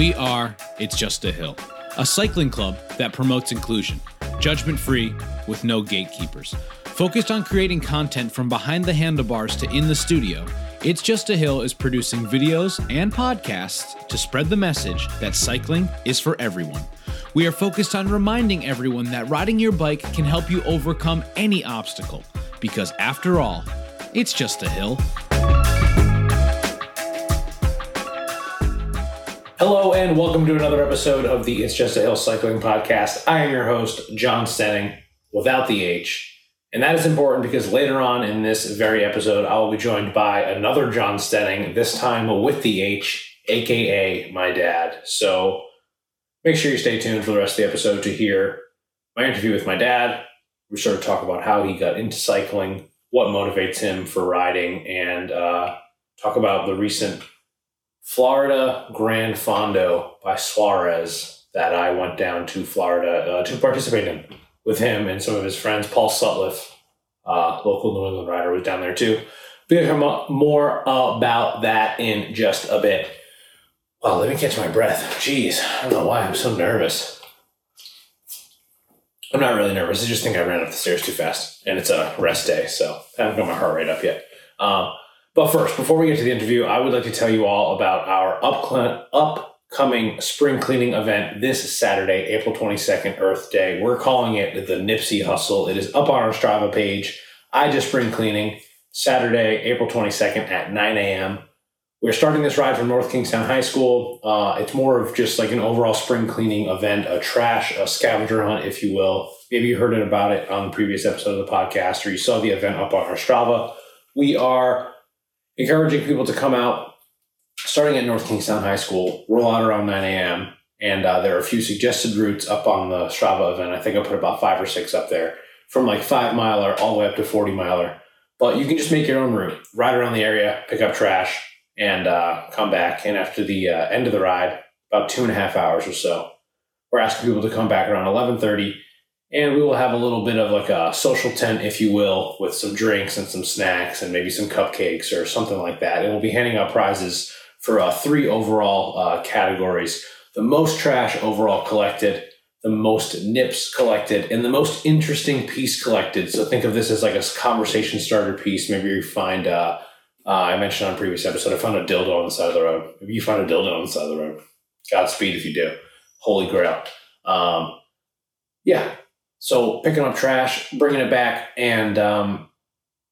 We are It's Just a Hill, a cycling club that promotes inclusion, judgment free, with no gatekeepers. Focused on creating content from behind the handlebars to in the studio, It's Just a Hill is producing videos and podcasts to spread the message that cycling is for everyone. We are focused on reminding everyone that riding your bike can help you overcome any obstacle, because after all, it's just a hill. Hello, and welcome to another episode of the It's Just a Hill Cycling Podcast. I am your host, Jon Stenning, without the H. And that is important because later on in this very episode, I will be joined by another John Stenning, this time with the H, aka my dad. So make sure you stay tuned for the rest of the episode to hear my interview with my dad. We sort of talk about how he got into cycling, what motivates him for riding, and uh, talk about the recent Florida Gran Fondo by Suarez that I went down to Florida uh, to participate in with him and some of his friends. Paul Sutliff, uh, local New England rider, was down there too. To talk more about that in just a bit. Well, let me catch my breath. Jeez, I don't know why I'm so nervous. I'm not really nervous. I just think I ran up the stairs too fast, and it's a rest day, so I haven't got my heart rate up yet. Um, but first, before we get to the interview, I would like to tell you all about our up upcoming spring cleaning event this Saturday, April 22nd, Earth Day. We're calling it the Nipsey Hustle. It is up on our Strava page. I just spring cleaning Saturday, April 22nd at 9 a.m. We're starting this ride from North Kingstown High School. Uh, it's more of just like an overall spring cleaning event, a trash, a scavenger hunt, if you will. Maybe you heard about it on the previous episode of the podcast, or you saw the event up on our Strava. We are encouraging people to come out starting at North Kingstown High School, roll out around 9 a.m. And uh, there are a few suggested routes up on the Strava event. I think I put about five or six up there from like five miler all the way up to 40 miler. But you can just make your own route, ride around the area, pick up trash, and uh, come back. And after the uh, end of the ride, about two and a half hours or so, we're asking people to come back around 1130 and we will have a little bit of like a social tent, if you will, with some drinks and some snacks and maybe some cupcakes or something like that. And we'll be handing out prizes for uh, three overall uh, categories the most trash overall collected, the most nips collected, and the most interesting piece collected. So think of this as like a conversation starter piece. Maybe you find, uh, uh, I mentioned on a previous episode, I found a dildo on the side of the road. Maybe you find a dildo on the side of the road. Godspeed if you do. Holy grail. Um, yeah, so picking up trash, bringing it back, and um,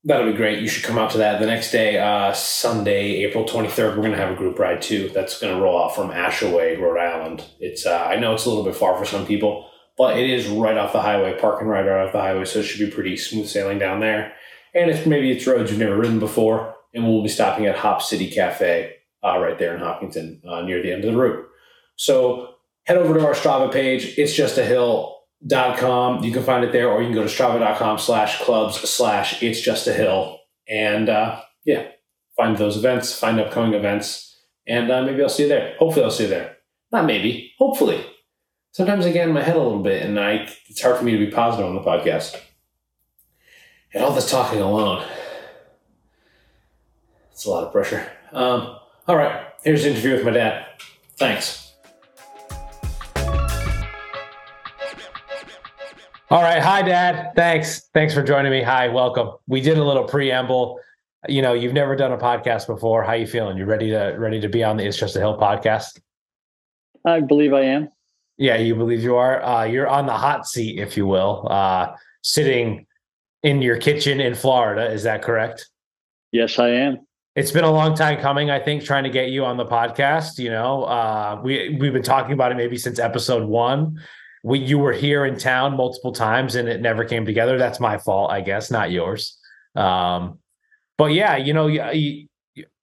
that'll be great. You should come out to that the next day, uh, Sunday, April 23rd. We're going to have a group ride too. That's going to roll out from Ashaway, Rhode Island. It's uh, I know it's a little bit far for some people, but it is right off the highway, parking right, right off the highway, so it should be pretty smooth sailing down there. And if maybe it's roads you've never ridden before, and we'll be stopping at Hop City Cafe uh, right there in Hopkinton uh, near the end of the route. So head over to our Strava page. It's just a hill dot com. You can find it there, or you can go to strava.com slash clubs slash it's just a hill. And uh, yeah, find those events, find upcoming events, and uh, maybe I'll see you there. Hopefully, I'll see you there. Not maybe, hopefully. Sometimes I get in my head a little bit, and I it's hard for me to be positive on the podcast. And all this talking alone, it's a lot of pressure. Um, all right, here's the interview with my dad. Thanks. All right. Hi, Dad. Thanks. Thanks for joining me. Hi, welcome. We did a little preamble. You know, you've never done a podcast before. How you feeling? You ready to ready to be on the It's Just a Hill podcast? I believe I am. Yeah, you believe you are. Uh, you're on the hot seat, if you will, uh, sitting in your kitchen in Florida. Is that correct? Yes, I am. It's been a long time coming. I think trying to get you on the podcast. You know, uh, we we've been talking about it maybe since episode one we you were here in town multiple times and it never came together. That's my fault, I guess, not yours. Um, but yeah, you know, you,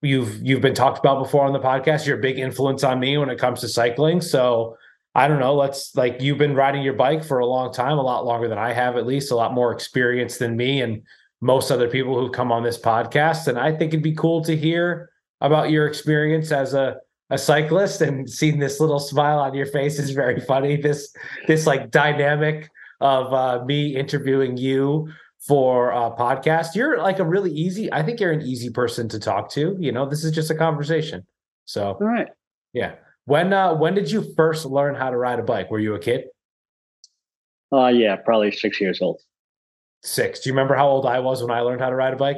you've you've been talked about before on the podcast. You're a big influence on me when it comes to cycling. So I don't know. Let's like you've been riding your bike for a long time, a lot longer than I have, at least a lot more experience than me and most other people who've come on this podcast. And I think it'd be cool to hear about your experience as a a cyclist and seeing this little smile on your face is very funny. This this like dynamic of uh, me interviewing you for a podcast. You're like a really easy. I think you're an easy person to talk to. You know, this is just a conversation. So all right, yeah. When uh when did you first learn how to ride a bike? Were you a kid? Uh, yeah, probably six years old. Six. Do you remember how old I was when I learned how to ride a bike?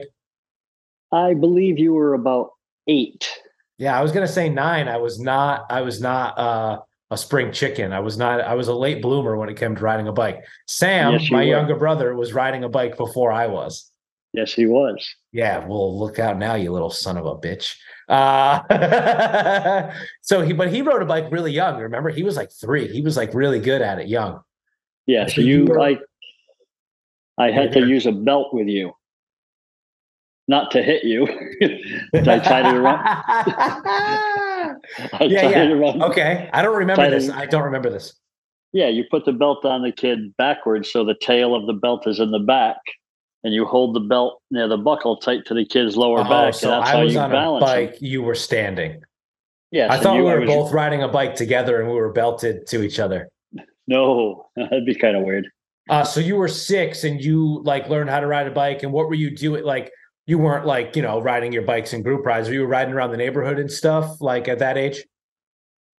I believe you were about eight. Yeah, I was gonna say nine. I was not. I was not uh, a spring chicken. I was not. I was a late bloomer when it came to riding a bike. Sam, Yes, my were. younger brother, was riding a bike before I was. Yes, he was. Yeah, well, look out now, you little son of a bitch. Uh, so he, but he rode a bike really young. Remember, he was like three. He was like really good at it young. Yeah, So you I, I had to use a belt with you, not to hit you. I tied to run. I Yeah, yeah. around. okay, I don't remember this. it- I don't remember this. Yeah, you put the belt on the kid backwards, so the tail of the belt is in the back, and you hold the belt near the buckle tight to the kid's lower Oh, back, so and that's I how was you on a him. bike. You were standing. Yeah, I thought you- we were both riding a bike together and we were belted to each other. No, that'd be kind of weird. Uh, so you were six and you like learned how to ride a bike. And what were you doing? Like you weren't like, you know, riding your bikes in group rides. Were you riding around the neighborhood and stuff like at that age?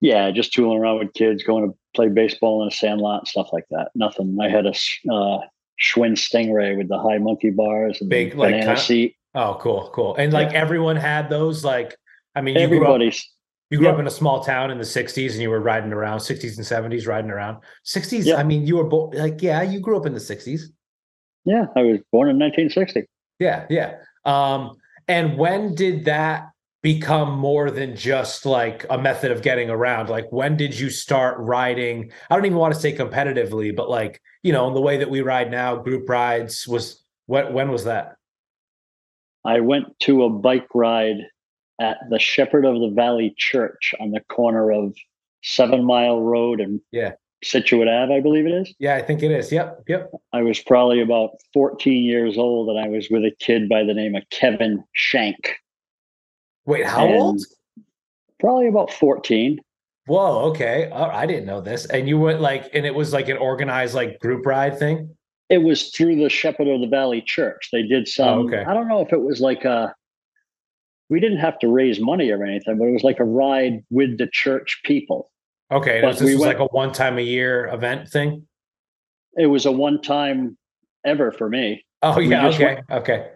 Yeah, just tooling around with kids, going to play baseball in a sandlot, and stuff like that. Nothing. I had a uh, Schwinn Stingray with the high monkey bars and Big, the like, banana seat. Oh, cool, cool. And like everyone had those, like, I mean, you grew up, Everybody's you grew up in a small town in the '60s, and you were riding around '60s and '70s, riding around '60s. Yep. I mean, you were both like, yeah, you grew up in the '60s. yeah. I was born in 1960. Yeah, yeah. Um, and when did that become more than just like a method of getting around? Like, when did you start riding? I don't even want to say competitively, but like, you know, in the way that we ride now, group rides was what? When was that? I went to a bike ride at the Shepherd of the Valley Church on the corner of Seven Mile Road and Yeah. Scituate Ave, I believe it is. Yeah, I think it is. Yep, yep. I was probably about 14 years old, and I was with a kid by the name of Kevin Shank. Wait, how And- old? Probably about 14. Whoa, okay. Oh, I didn't know this. And you went like, and it was like an organized like group ride thing. It was through the Shepherd of the Valley Church. They did oh, some. Oh, okay. I don't know if it was like a. We didn't have to raise money or anything, but it was like a ride with the church people. Okay, But this we was went- like a one time a year event thing. It was a one-time ever for me. Oh yeah, okay, went- okay.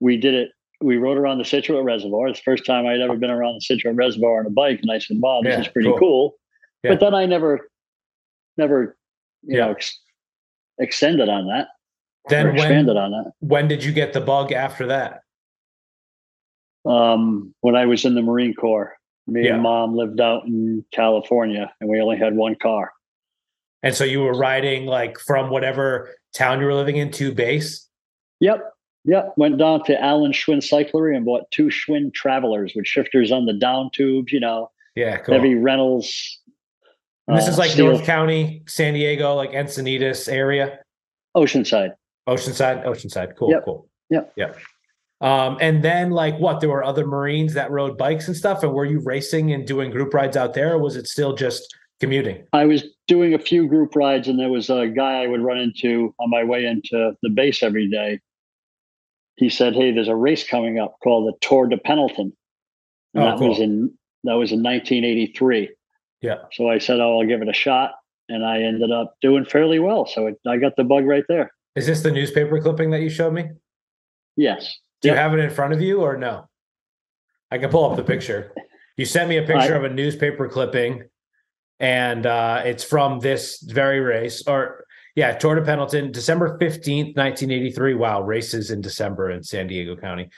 We did it. We rode around the Scituate Reservoir. It's the first time I'd ever been around the Scituate Reservoir on a bike, and I said, "Wow, this Yeah, is pretty cool. cool." Yeah. But then I never, never, you Yeah. know, ex- extended on that Then when expanded on that. when did you get the bug after that? um, when I was in the Marine Corps. Me Yeah. and mom lived out in California and we only had one car. And so you were riding like from whatever town you were living in to base. Yep. Yep. Went down to Allen Schwinn Cyclery and bought two Schwinn Travelers with shifters on the down tubes, you know, Yeah, cool. heavy Reynolds. This uh, is like steel- North County, San Diego, like Encinitas area, Oceanside. Oceanside, Oceanside. Cool, Yep. cool. Yep. Yep. Um, and then like what? There were other Marines that rode bikes and stuff. And were you racing and doing group rides out there, or was it still just commuting? I was doing a few group rides and there was a guy I would run into on my way into the base every day. He said, Hey, there's a race coming up called the Tour de Pendleton. And Oh, that was in that was in 1983. Yeah. So I said, "Oh, I'll give it a shot," and I ended up doing fairly well. So it, I got the bug right there. Is this the newspaper clipping that you showed me? Yes. Do you have it in front of you or no? I can pull up the picture. You sent me a picture of a newspaper clipping, and uh, it's from this very race. Or yeah, Tour de Pendleton, December fifteenth, nineteen eighty three. Wow, races in December in San Diego County,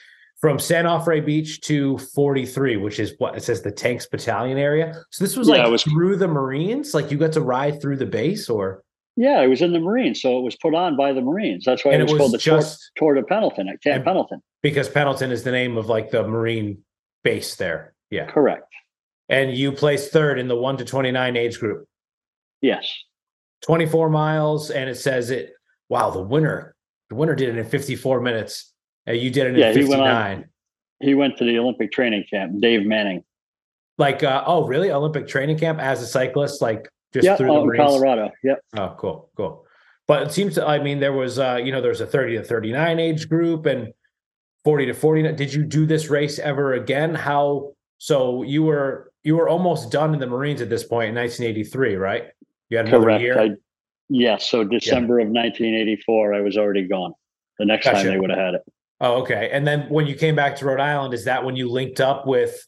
from San Onofre Beach to forty three, which is what it says the Tanks Battalion area. So this was Yeah, like was- through the Marines. Like you got to ride through the base, or Yeah, it was in the Marines, so it was put on by the Marines. That's why and it it was, called the Tour, just Tour de Pendleton at Camp Pendleton. because Pendleton is the name of like the Marine base there. Yeah. Correct. and you placed third in the 1 to 29 age group Yes. 24 miles and it says it wow the winner the winner did it in 54 minutes and you did it in Yeah, he went on- 59 He went to the Olympic training camp. Dave Manning. like uh, oh really olympic training camp as a cyclist like just Yeah, through the out in Colorado. Yep. oh cool cool but it seems to i mean there was uh you know there's a 30 to 39 age group and 40 to 49 did you do this race ever again how so you were you were almost done in the Marines at this point in 1983, right? You had another Correct. year. I, yes. So December of 1984, I was already gone. The next Gotcha. time they would have had it. Oh, okay. And then when you came back to Rhode Island, is that when you linked up with,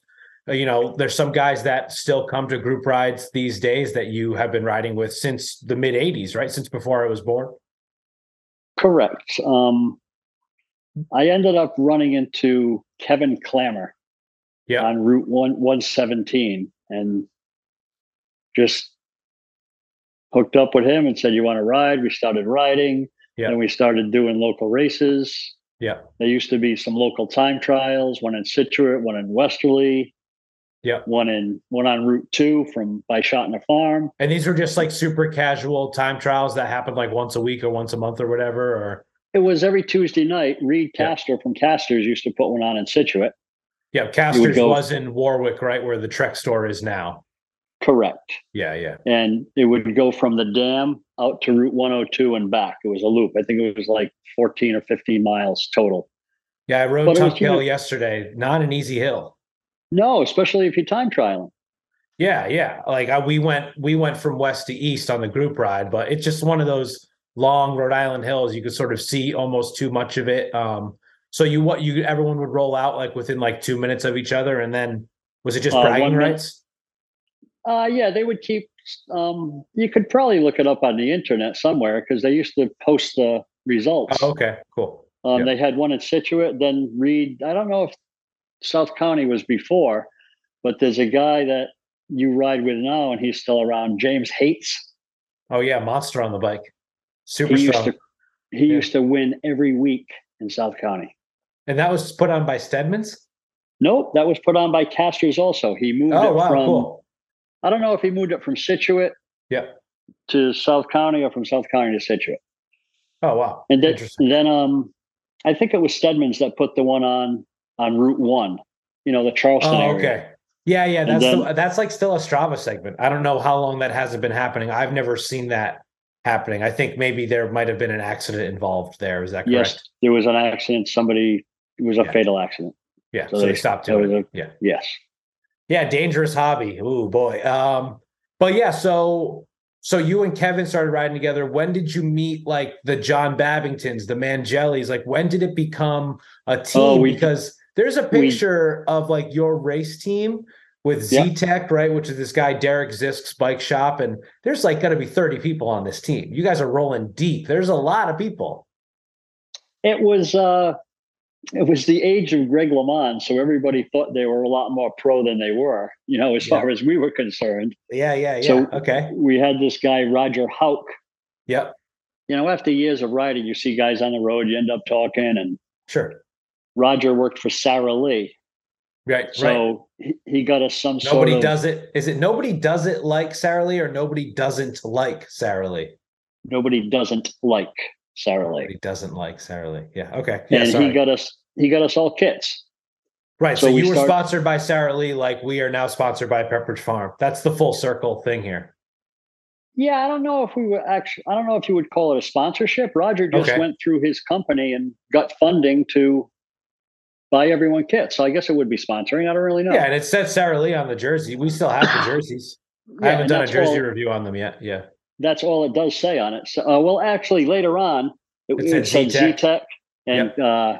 you know, there's some guys that still come to group rides these days that you have been riding with since the mid 80s, right? Since before I was born. Correct. Um, I ended up running into Kevin Clammer Yeah. on Route One One Seventeen, and just hooked up with him and said, "You want to ride?" We started riding, Yeah. and we started doing local races. Yeah. There used to be some local time trials, one in Scituate, one in Westerly, Yeah. one in one on Route Two from by Schartner Farm. And these are just like super casual time trials that happen like once a week or once a month or whatever. Or It was every Tuesday night. Reed Yeah. Caster from Casters used to put one on in Scituate. yeah, Casters go- was in Warwick, right? Where the Trek store is now. Correct. Yeah. Yeah. and it would go from the dam out to Route 102 and back. It was a loop. I think it was like 14 or 15 miles total. Yeah. I rode But it was, Tunk Hill yesterday. Not an easy hill. No, especially if you time trialing. Yeah, yeah. Like I, we went, we went from west to east on the group ride, but it's just one of those long Rhode Island hills. You could sort of see almost too much of it. Um, so you what you everyone would roll out like within like two minutes of each other, and then was it just Uh, bragging rights? Uh, yeah, they would keep. Um, you could probably look it up on the internet somewhere because they used to post the results. Oh, okay, cool. Um, yeah. They had one in Scituate, then Reed. I don't know if South County was before, but there's a guy that you ride with now, and he's still around. James Hates. Oh yeah, monster on the bike, super He used strong. to. He Yeah. used to win every week in South County. and that was put on by Stedman's. Nope, that was put on by Casters. also. He moved Oh it wow, from cool. I don't know if he moved it from Scituate Yeah. to South County or from South County to Scituate. Oh wow, And then, interesting. then um I think it was Stedman's that put the one on on Route One, you know, the Charlestown Oh area. okay. Yeah, yeah, that's then- the, that's like still a Strava segment. I don't know how long that hasn't been happening. I've never seen that happening. I think maybe there might have been an accident involved there. Is that correct? Yes, there was an accident. Somebody it was a Yeah. fatal accident. Yeah. So So, they they- stopped doing it. a- Yeah. Yes. Yeah. Dangerous hobby. Ooh boy. Um, but yeah, so so you and Kevin started riding together. When did you meet like the John Babingtons, the Mangellis? Like when did it become a team? Oh, we- because there's a we- picture of like your race team with Yeah. Z Tech, right? Which is this guy Derek Zisk's bike shop, and there's like going to be 30 people on this team. You guys are rolling deep. There's a lot of people. It was uh it was the age of Greg LeMond, so everybody thought they were a lot more pro than they were, you know, as Yeah. far as we were concerned. Yeah, yeah, yeah. So- okay. We had this guy, Roger Hauk, Yep. you know, after years of riding, you see guys on the road, you end up talking. And Sure. Roger worked for Sara Lee, Right. right. so he, he got us some sort Nobody of. does it. Is it nobody does it like Sara Lee or nobody doesn't like Sara Lee? Nobody doesn't like Sara Lee, Nobody doesn't like Sara Lee. Yeah. Okay. Yeah. and sorry. he got us. He got us all kits. right. So, so we you were start- sponsored by Sara Lee, like we are now sponsored by Pepperidge Farm. That's the full circle thing here. Yeah, I don't know if we were actually. I don't know if you would call it a sponsorship. Roger just Okay. went through his company and got funding to buy everyone kits. So I guess it would be sponsoring. I don't really know. Yeah, and it said Sara Lee on the jersey. We still have the jerseys. I haven't done a jersey all- review on them yet. Yeah. that's all it does say on it. So, uh, well, actually, later on, it, It it said Z-Tech. Z-Tech, and uh,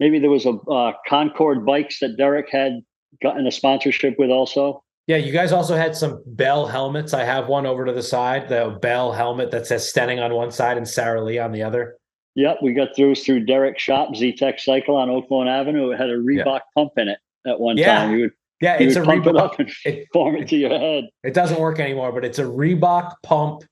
maybe there was a uh, Concord bikes that Derek had gotten a sponsorship with also. Yeah, you guys also had some Bell helmets. I have one over to the side, the Bell helmet that says Stenning on one side and Sara Lee on the other. Yep, we got those through Derek's shop, Z-Tech Cycle on Oaklawn Avenue. It had a Reebok pump in it at one Yeah, time. You would, Yeah, you it's a would pump it Reebok. up and It, form it to your head. it doesn't work anymore, but it's a Reebok pump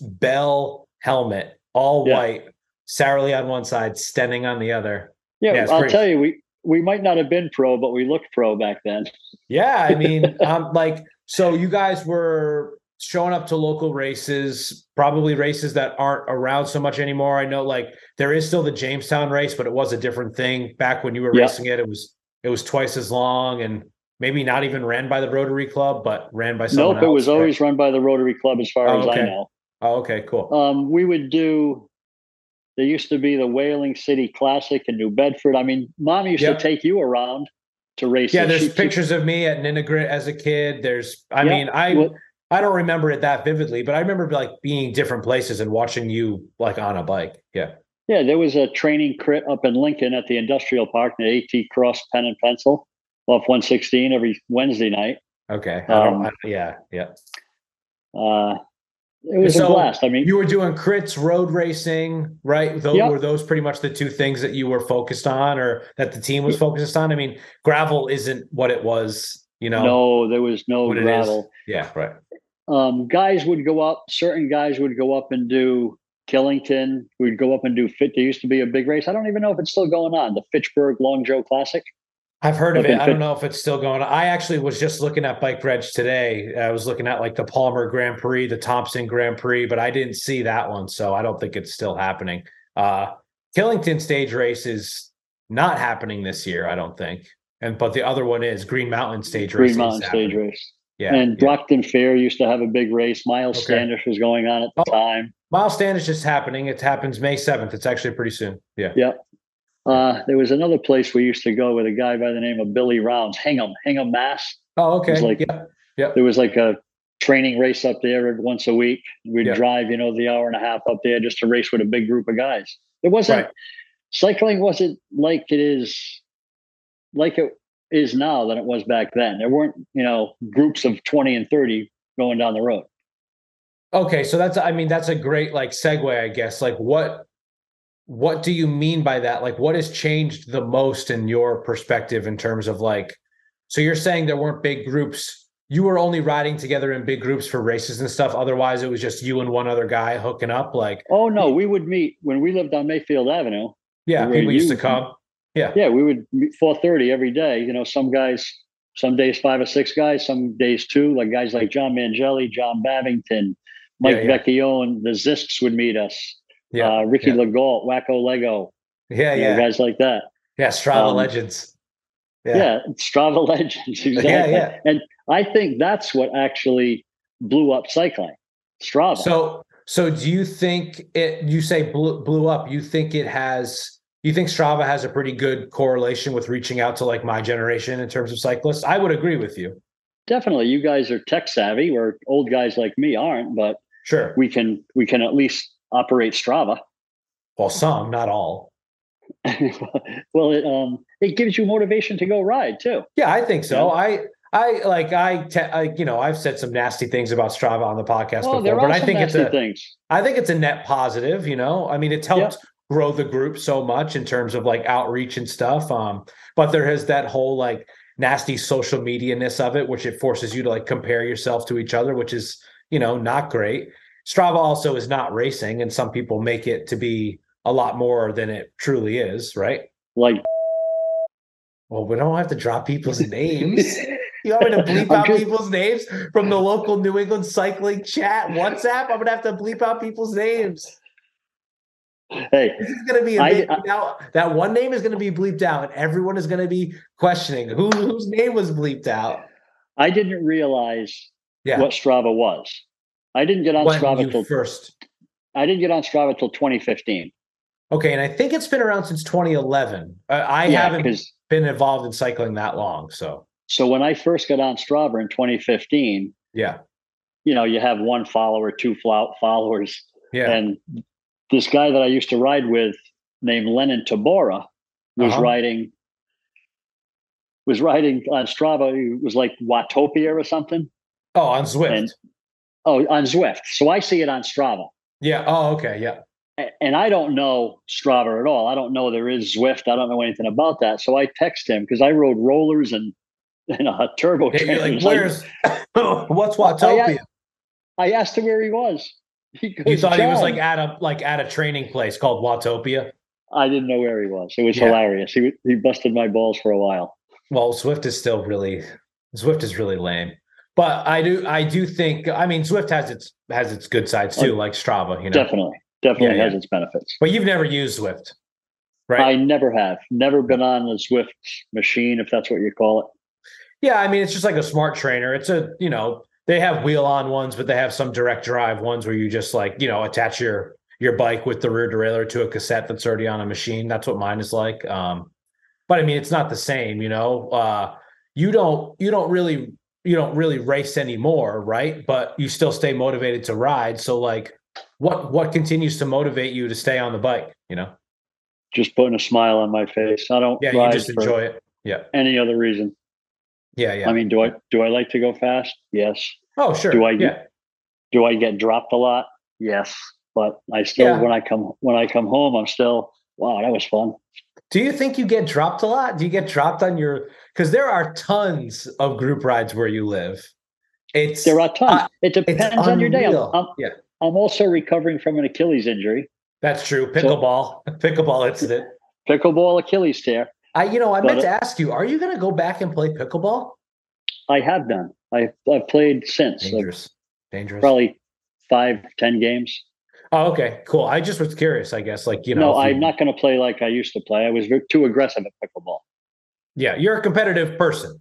Bell helmet, all Yeah. white. Sara on one side, Stenning on the other. Yeah, Yeah, I'll pretty- tell you, we we might not have been pro, but we looked pro back then. Yeah, I mean, um, like, so you guys were showing up to local races, probably races that aren't around so much anymore. I know, like, there is still the Jamestown race, but it was a different thing back when you were Yeah. racing it. It was it was twice as long and maybe not even ran by the Rotary Club, but ran by someone Nope, it was else, right? always run by the Rotary Club, as far Oh, as I okay. know. Oh, okay, cool. Um, we would do. There used to be the Whaling City Classic in New Bedford. I mean, Mom used Yep. to take you around to race. Yeah, there's She- she- pictures of me at Ninigret as a kid. There's, I Yeah, mean, I well, I don't remember it that vividly, but I remember like being different places and watching you like on a bike. Yeah. yeah, there was a training crit up in Lincoln at the industrial park, the AT Cross Pen and Pencil off 116 every Wednesday night. Okay. Um, I, yeah. Yeah. Uh, it was So, a blast. I mean, You were doing crits, road racing, right? Those Yep. were those pretty much the two things that you were focused on, or that the team was focused on. I mean, gravel isn't what it was, you know. no, there was no what it is. gravel. Yeah. Right. Um, guys would go up. Certain guys would go up and do Killington. We'd go up and do Fit. There used to be a big race. I don't even know if it's still going on. The Fitchburg Longsjo Classic. I've heard of it. I don't know if it's still going on. I actually was just looking at Bike Reg today. I was looking at like the Palmer Grand Prix, the Thompson Grand Prix, but I didn't see that one, so I don't think it's still happening. Uh Killington stage race is not happening this year, I don't think. And but the other one is Green Mountain stage race. Green Mountain Stage. Race. Yeah. and yeah. Brockton Fair used to have a big race. Miles Okay. Standish was going on at the Oh. time. Miles Standish is happening. It happens May 7th. It's actually pretty soon. Yeah. Uh, there was another place we used to go with a guy by the name of Billy Rounds, Hingham, Hingham, Mass. Oh, okay. Like- yeah. There was like a training race up there every once a week. We'd Yeah. drive, you know, the hour and a half up there just to race with a big group of guys. It wasn't Right. cycling wasn't like it is like it is now than it was back then. There weren't, you know, groups of 20 and 30 going down the road. Okay, so that's I mean that's a great like segue, I guess. Like what what do you mean by that? Like what has changed the most in your perspective in terms of like so you're saying there weren't big groups. You were only riding together in big groups for races and stuff. Otherwise it was just you and one other guy hooking up like Oh no, we would meet when we lived on Mayfield Avenue. yeah, people used to come. Yeah, Yeah. we would meet 4:30 every day. You know, some guys, some days five or six guys, some days two. Like guys like John Mangelli, John Babington, Mike Yeah, yeah. Vecchione, the Zisks would meet us. Yeah. uh, Ricky yeah. Legault, Wacko Lego, yeah, you know, yeah. guys like that. Yeah, Strava um, legends. Yeah. Strava legends, exactly. yeah. And I think that's what actually blew up cycling. Strava. So, so do you think it? You say blew, blew up. You think it has? You think Strava has a pretty good correlation with reaching out to like my generation in terms of cyclists? I would agree with you. Definitely, you guys are tech savvy, where old guys like me aren't. But Sure. we can we can at least operate Strava. Well, some, not all. well, it um it gives you motivation to go ride too. Yeah, I think so. Yeah. I, I like, I, te- I, you know, I've said some nasty things about Strava on the podcast Oh, before, but I think it's a, things. I think it's a net positive, you know. I mean, it's helped grow the group so much in terms of like outreach and stuff. Um, but there has that whole like nasty social media ness of it, which it forces you to like compare yourself to each other, which is, you know, not great. Strava also is not racing, and some people make it to be a lot more than it truly is, right? Like Well, we don't have to drop people's names. You want me to bleep out people's names from the local New England cycling chat WhatsApp? I'm gonna have to bleep out people's names. Hey, This is be a I- big, now that one name is gonna be bleeped out, and everyone is gonna be questioning who whose name was bleeped out. I didn't realize Yeah, what Strava was. I didn't get on when Strava till first. I didn't get on Strava till 2015. Okay, and I think it's been around since 2011. Uh, I yeah, haven't been involved in cycling that long, so so when I first got on Strava in 2015, yeah, you know, you have one follower, two followers, yeah, and this guy that I used to ride with, named Lennon Tabora, was Uh-huh. riding was riding on Strava. It was like Watopia or something. Oh, on Zwift. And- Oh, on Zwift. So I see it on Strava. yeah. Oh, okay. Yeah. And I don't know Strava at all. I don't know there is Zwift. I don't know anything about that. So I text him because I rode rollers and, and a turbo Yeah, like, where's what's Watopia? I asked him where he was. He You goes, thought he was like at a like at a training place called Watopia. I didn't know where he was. It was Yeah. hilarious. He he busted my balls for a while. Well, Zwift is still really Zwift is really lame. But I do I do think I mean Zwift has its has its good sides too, uh, like Strava, you know. Definitely, definitely Yeah, has yeah. its benefits. But you've never used Zwift. Right? I never have, never been on the Zwift machine, if that's what you call it. yeah, I mean it's just like a smart trainer. It's a, you know, they have wheel on ones, but they have some direct drive ones where you just like, you know, attach your your bike with the rear derailleur to a cassette that's already on a machine. That's what mine is like. Um but I mean, it's not the same, you know. Uh, you don't you don't really you don't really race anymore, right? But you still stay motivated to ride. So like, what what continues to motivate you to stay on the bike? You know, just putting a smile on my face. I don't. Yeah, you just enjoy it. Yeah. Any other reason? Yeah, yeah. I mean, do I do I like to go fast? Yes. Oh, sure. Do I yeah. do I get dropped a lot? Yes. But I still yeah. when I come when I come home, I'm still wow, that was fun. Do you think you get dropped a lot? Do you get dropped on your because there are tons of group rides where you live. It's there are tons. Uh, it depends on your day. I'm, I'm, yeah. I'm also recovering from an Achilles injury. That's true. Pickleball, so, pickleball incident. Pickleball Achilles tear. I, you know, I but, meant to ask you: Are you going to go back and play pickleball? I have done. I, I've played since. Dangerous. Like, Dangerous. Probably five, ten games. Oh, okay, cool. I just was curious. I guess, like you know. No, I'm you... not going to play like I used to play. I was too aggressive at pickleball. Yeah, you're a competitive person.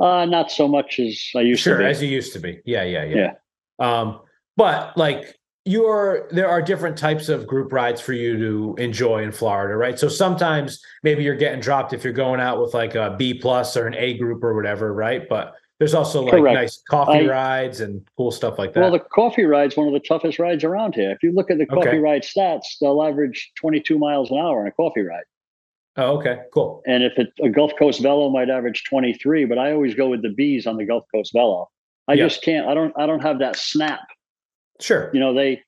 Uh, not so much as I used sure, to be. as you used to be. Yeah, yeah, yeah. yeah. Um, but like you're there are different types of group rides for you to enjoy in Florida, right? So sometimes maybe you're getting dropped if you're going out with like a B plus or an A group or whatever, right? But there's also like Correct. nice coffee I, rides and cool stuff like that. Well, the coffee ride's one of the toughest rides around here. If you look at the coffee okay. ride stats, they'll average 22 miles an hour in a coffee ride. Oh, okay, cool. And if it, a Gulf Coast Velo might average 23, but I always go with the Bs on the Gulf Coast Velo. I just can't. I don't. I don't have that snap. Sure. You know they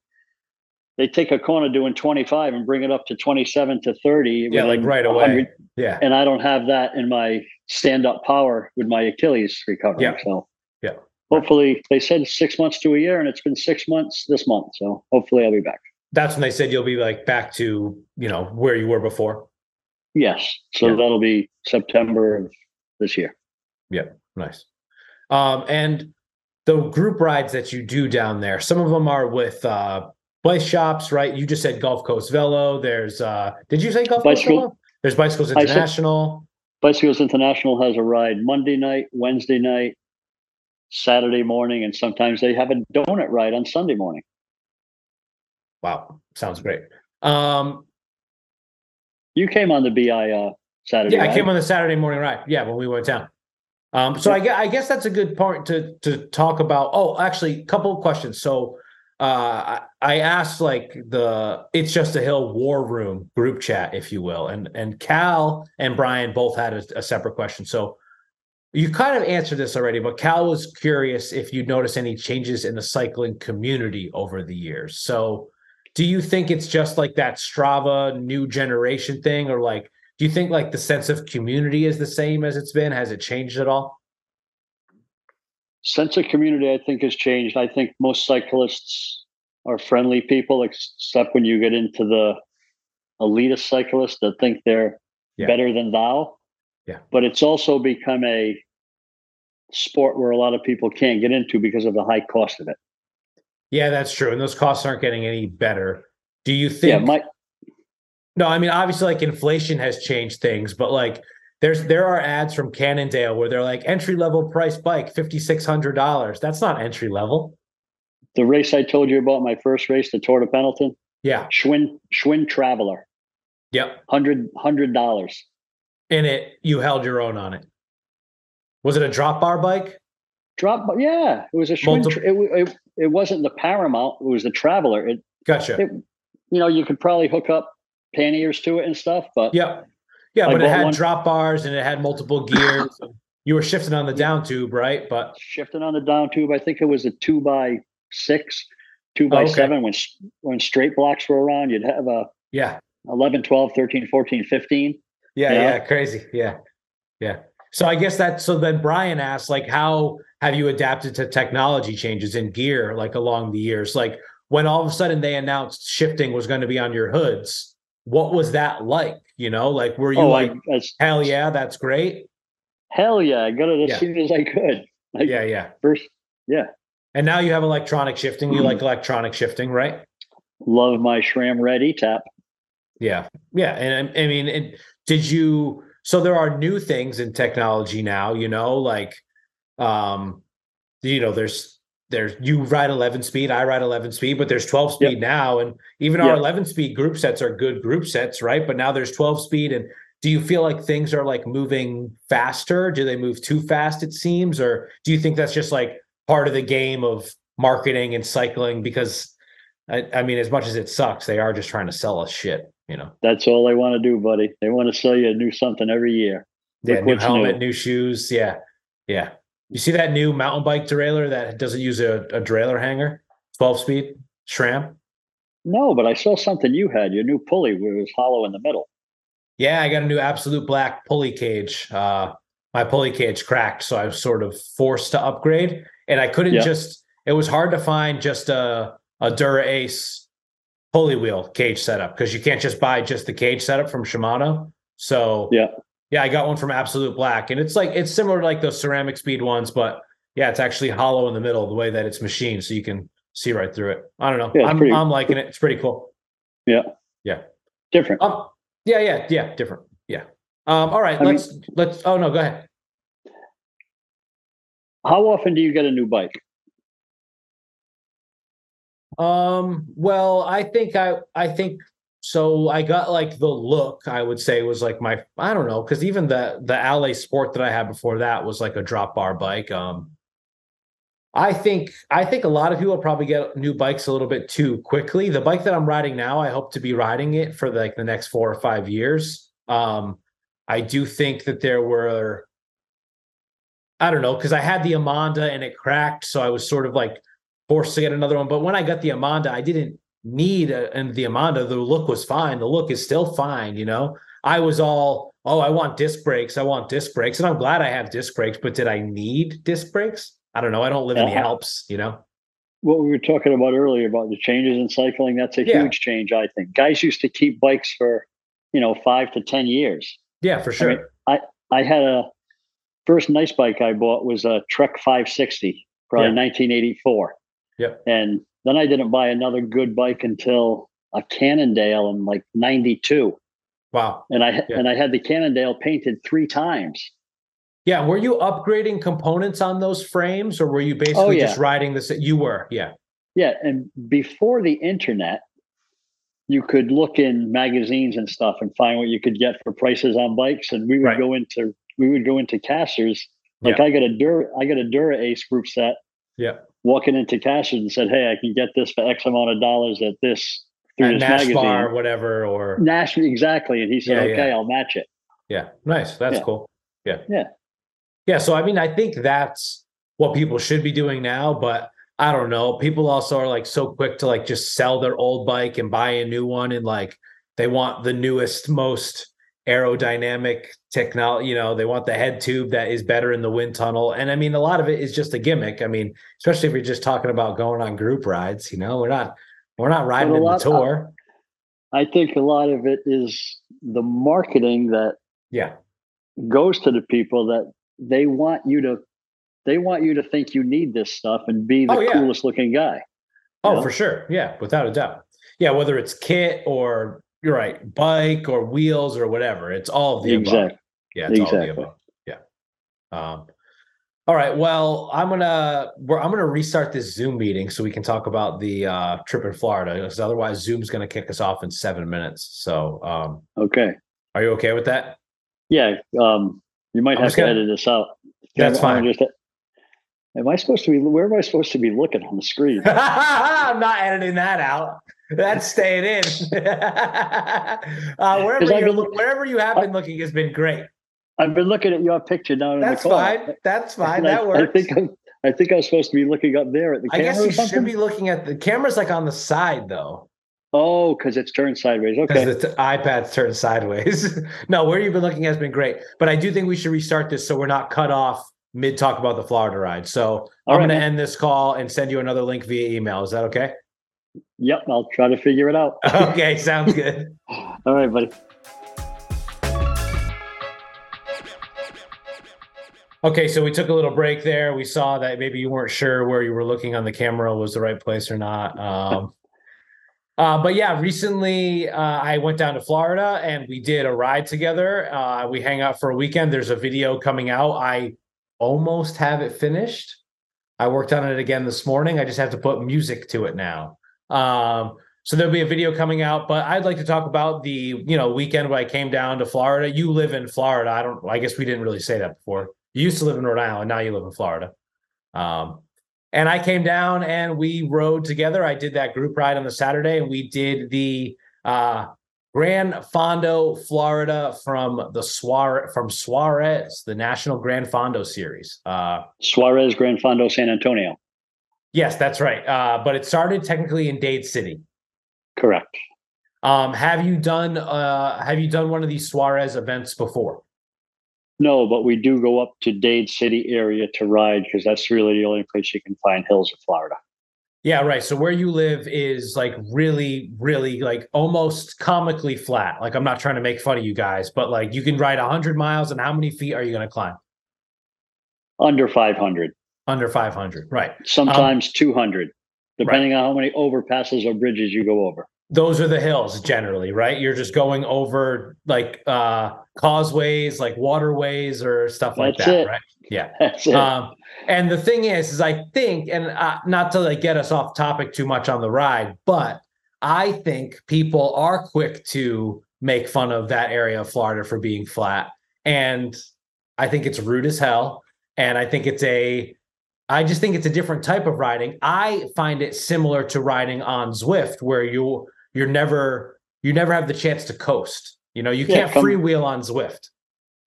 they take a corner doing 25 and bring it up to 27 to 30. Yeah, like right away. Yeah. And I don't have that in my stand up power with my Achilles recovery. Yeah. So yeah. Hopefully, they said six months to a year, and it's been six months this month. So hopefully, I'll be back. That's when they said you'll be like back to you know where you were before. Yes. So yeah. that'll be September of this year. Yeah. Nice. Um, and the group rides that you do down there, some of them are with uh, bike shops, right? You just said Gulf Coast Velo. There's, uh, did you say Gulf Bicycle, Coast Velo? There's Bicycles International. Bicycles International has a ride Monday night, Wednesday night, Saturday morning, and sometimes they have a donut ride on Sunday morning. Wow, sounds great. Um, you came on the BI uh, Saturday. Yeah, ride. I came on the Saturday morning ride. Yeah, when we went down. Um, so I guess, I guess that's a good part to to talk about. Oh, actually, a couple of questions. So uh, I asked like the it's just a hill war room group chat, if you will, and and Cal and Brian both had a, a separate question. So you kind of answered this already, but Cal was curious if you notice any changes in the cycling community over the years. So do you think it's just like that Strava new generation thing, or like do you think like the sense of community is the same as it's been? Has it changed at all? Sense of community, I think, has changed. I think most cyclists are friendly people, except when you get into the elitist cyclists that think they're yeah. better than thou. Yeah. But it's also become a sport where a lot of people can't get into because of the high cost of it. Yeah, that's true. And those costs aren't getting any better. Do you think? Yeah, my. No, I mean obviously like inflation has changed things, but like there's there are ads from Cannondale where they're like entry level price bike fifty six hundred dollars. That's not entry level. The race I told you about, my first race, the Tour de Pendleton. Yeah. Schwinn Schwinn Traveler. Yep. Hundred hundred dollars. In it, you held your own on it. Was it a drop bar bike? Drop, yeah, it was a Schwinn. It, it, it wasn't the Paramount; it was the Traveler. It gotcha. It, you know, you could probably hook up panniers to it and stuff, but yeah, yeah, I but it had one. drop bars and it had multiple gears. you were shifting on the down tube, right? But shifting on the down tube, I think it was a two by six, two by oh, okay. seven. When when straight blocks were around, you'd have a yeah 11, 12, 13, 14, 15. Yeah, yeah, crazy. Yeah, yeah. So I guess that so then Brian asked like how have you adapted to technology changes in gear like along the years? Like when all of a sudden they announced shifting was going to be on your hoods, what was that like? You know, like were you oh, like I, hell yeah, that's great? Hell yeah, I got it as yeah. soon as I could. Like, yeah, yeah. First, yeah. And now you have electronic shifting. You mm-hmm. like electronic shifting, right? Love my SRAM Red E-TAP. Yeah, yeah, and I, I mean, it, did you? So there are new things in technology now. You know, like um, you know, there's there's you ride 11 speed, I ride 11 speed, but there's 12 speed yep. now, and even our yep. 11 speed group sets are good group sets, right? But now there's 12 speed, and do you feel like things are like moving faster? Do they move too fast, it seems? Or do you think that's just like part of the game of marketing and cycling? Because I, I mean, as much as it sucks, they are just trying to sell us shit, you know. That's all they want to do, buddy. They want to sell you a new something every year. Yeah, Look new helmet, new. new shoes. Yeah. Yeah. You see that new mountain bike derailleur that doesn't use a, a derailleur hanger? 12 speed SRAM? No, but I saw something you had, your new pulley where it was hollow in the middle. Yeah, I got a new absolute black pulley cage. Uh, my pulley cage cracked, so I was sort of forced to upgrade. And I couldn't Yeah. just. It was hard to find just a a Dura Ace pulley wheel cage setup because you can't just buy just the cage setup from Shimano. So Yeah. Yeah, I got one from Absolute Black, and it's like it's similar to like those ceramic speed ones, but yeah, it's actually hollow in the middle the way that it's machined, so you can see right through it. I don't know. Yeah, I'm pretty- I'm liking it. It's pretty cool. Yeah. Yeah. Different. Um, yeah, yeah, yeah, different. Yeah. Um, all right, I let's let's. Oh no, go ahead. How often do you get a new bike? Um, well, I think I I think so. I got like the look. I would say was like my I don't know because even the the Allez Sport that I had before that was like a drop bar bike. Um, I think I think a lot of people probably get new bikes a little bit too quickly. The bike that I'm riding now, I hope to be riding it for like the next four or five years. Um, I do think that there were I don't know because I had the Emonda and it cracked, so I was sort of like forced to get another one. But when I got the Emonda, I didn't need a, and the Emonda. The look was fine. The look is still fine. You know, I was all, oh, I want disc brakes. I want disc brakes, and I'm glad I have disc brakes. But did I need disc brakes? I don't know. I don't live in the Uh-huh. Alps. You know. What we were talking about earlier about the changes in cycling, that's a Yeah. huge change, I think. Guys used to keep bikes for, you know, five to 10 years. Yeah, for sure. mean, I had a first nice bike I bought was a Trek 560, probably Yeah. 1984. Yep. And then I didn't buy another good bike until a Cannondale in like 92. wow. And I Yeah. and I had the Cannondale painted three times. Yeah. Were you upgrading components on those frames, or were you basically oh, yeah. just riding this? You were. Yeah. Yeah, and before the internet, you could look in magazines and stuff and find what you could get for prices on bikes. And we would Right. go into we would go into casters Like Yeah. I got a Dura I got a Dura Ace group set. Yeah. Walking into Casters and said, "Hey, I can get this for X amount of dollars at this through At this Nash magazine." bar, whatever, or Nash, exactly. And he said, Yeah, "Okay, yeah. I'll match it." Yeah, nice. That's Yeah. cool. Yeah. Yeah. Yeah. So, I mean, I think that's what people should be doing now, but I don't know. People also are like so quick to like just sell their old bike and buy a new one and like they want the newest, most aerodynamic technology. You know, they want the head tube that is better in the wind tunnel. And I mean, a lot of it is just a gimmick. I mean, especially if you're just talking about going on group rides, you know, we're not, we're not riding in the lot- uh, tour. I think a lot of it is the marketing that yeah. goes to the people that they want you to they want you to think you need this stuff and be the Oh, yeah. coolest looking guy. Oh, know? for sure. Yeah, without a doubt. Yeah, whether it's kit or you're right, bike or wheels or whatever, it's all of the above. Yeah, it's all of the Exactly. above. Yeah. Um, all right. Well, I'm gonna we're, I'm gonna restart this Zoom meeting so we can talk about the uh, trip in Florida because otherwise Zoom's gonna kick us off in seven minutes. So, um, Okay. are you okay with that? Yeah. Um, you might I'm have to gonna- edit this out. That's I'm- I'm fine. just- am I supposed to be? Where am I supposed to be looking on the screen? I'm not editing that out. That's staying in. uh, wherever you're, look- wherever you have been looking has been great. I've been looking at your picture down in That's the corner. fine. That's fine. And I- That works. I think I'm, I think I was supposed to be looking up there at the I camera. guess or you should be looking at the camera's like on the side though, Oh, because it's turned sideways. Okay. because the t- iPad's turned sideways. no, where you've been looking has been great, but I do think we should restart this so we're not cut off mid talk about the Florida ride. So All I'm right, going to end this call and send you another link via email. Is that okay? Yep. I'll try to figure it out. okay, sounds good. All right, buddy. Okay, so we took a little break there. We saw that maybe you weren't sure where you were looking on the camera was the right place or not. Um, uh, but yeah, recently uh, I went down to Florida and we did a ride together. Uh, we hang out for a weekend. There's a video coming out. I almost have it finished. I worked on it again this morning. I just have to put music to it now. Um, so there'll be a video coming out, but I'd like to talk about the you know weekend when I came down to Florida. You live in Florida. I don't. I guess we didn't really say that before. You used to live in Rhode Island. Now you live in Florida. Um, and I came down and we rode together. I did that group ride on the Saturday, and we did the uh, Gran Fondo, Florida, from the Suarez from Suarez, the National Gran Fondo Series. Uh, Suarez Gran Fondo San Antonio. Yes, that's right. Uh, but it started technically in Dade City. Correct. Um, have you done uh, Have you done one of these Suarez events before? No, but we do go up to Dade City area to ride because that's really the only place you can find hills of Florida. Yeah, right. So where you live is like really, really like almost comically flat. Like I'm not trying to make fun of you guys, but like you can ride 100 miles, and how many feet are you going to climb? Under 500. Under 500, right? Sometimes um, 200, depending right. on how many overpasses or bridges you go over those are the hills generally, right? You're just going over like uh causeways, like waterways or stuff like That's that, it. right? Yeah. That's it. Um, and the thing is, is I think, and uh, not to like get us off topic too much on the ride, but I think people are quick to make fun of that area of Florida for being flat, and I think it's rude as hell, and I think it's a I just think it's a different type of riding. I find it similar to riding on Zwift, where you you're never you never have the chance to coast. You know, you yeah, can't freewheel on Zwift.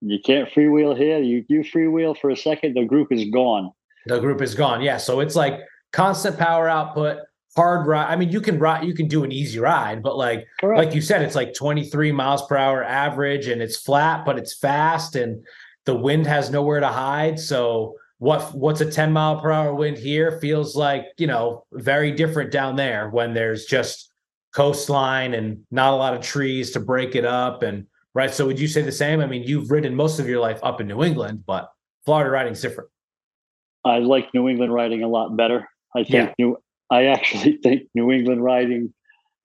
You can't freewheel here. You you freewheel for a second, the group is gone. The group is gone. Yeah. So it's like constant power output, hard ride. I mean, you can ride, you can do an easy ride, but like Correct. like you said, it's like 23 miles per hour average and it's flat, but it's fast and the wind has nowhere to hide. So what what's a 10 mile per hour wind here feels like, you know, very different down there when there's just coastline and not a lot of trees to break it up and right? So would you say the same? I mean you've ridden most of your life up in new england but florida riding's different. I like new england riding a lot better. I think yeah. new i actually think new england riding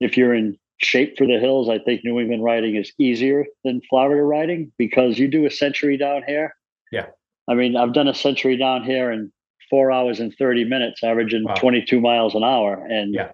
if you're in shape for the hills i think new england riding is easier than florida riding because you do a century down here. Yeah i mean i've done a century down here in four hours and 30 minutes averaging wow. 22 miles an hour and yeah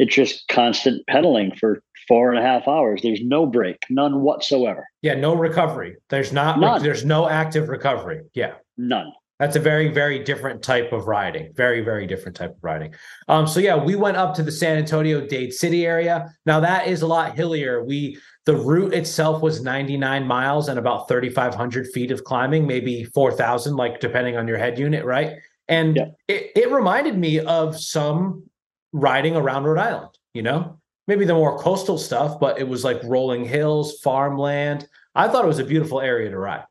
it's just constant pedaling for four and a half hours. There's no break, none whatsoever. Yeah, no recovery. There's not. None. There's no active recovery. Yeah, none. That's a very, very different type of riding. Very, very different type of riding. Um, so yeah, we went up to the San Antonio Dade City area. Now that is a lot hillier. We the route itself was 99 miles and about 3,500 feet of climbing, maybe 4,000, like depending on your head unit, right? And yeah. it, it reminded me of some riding around Rhode Island, you know? Maybe the more coastal stuff, but it was like rolling hills, farmland. I thought it was a beautiful area to ride.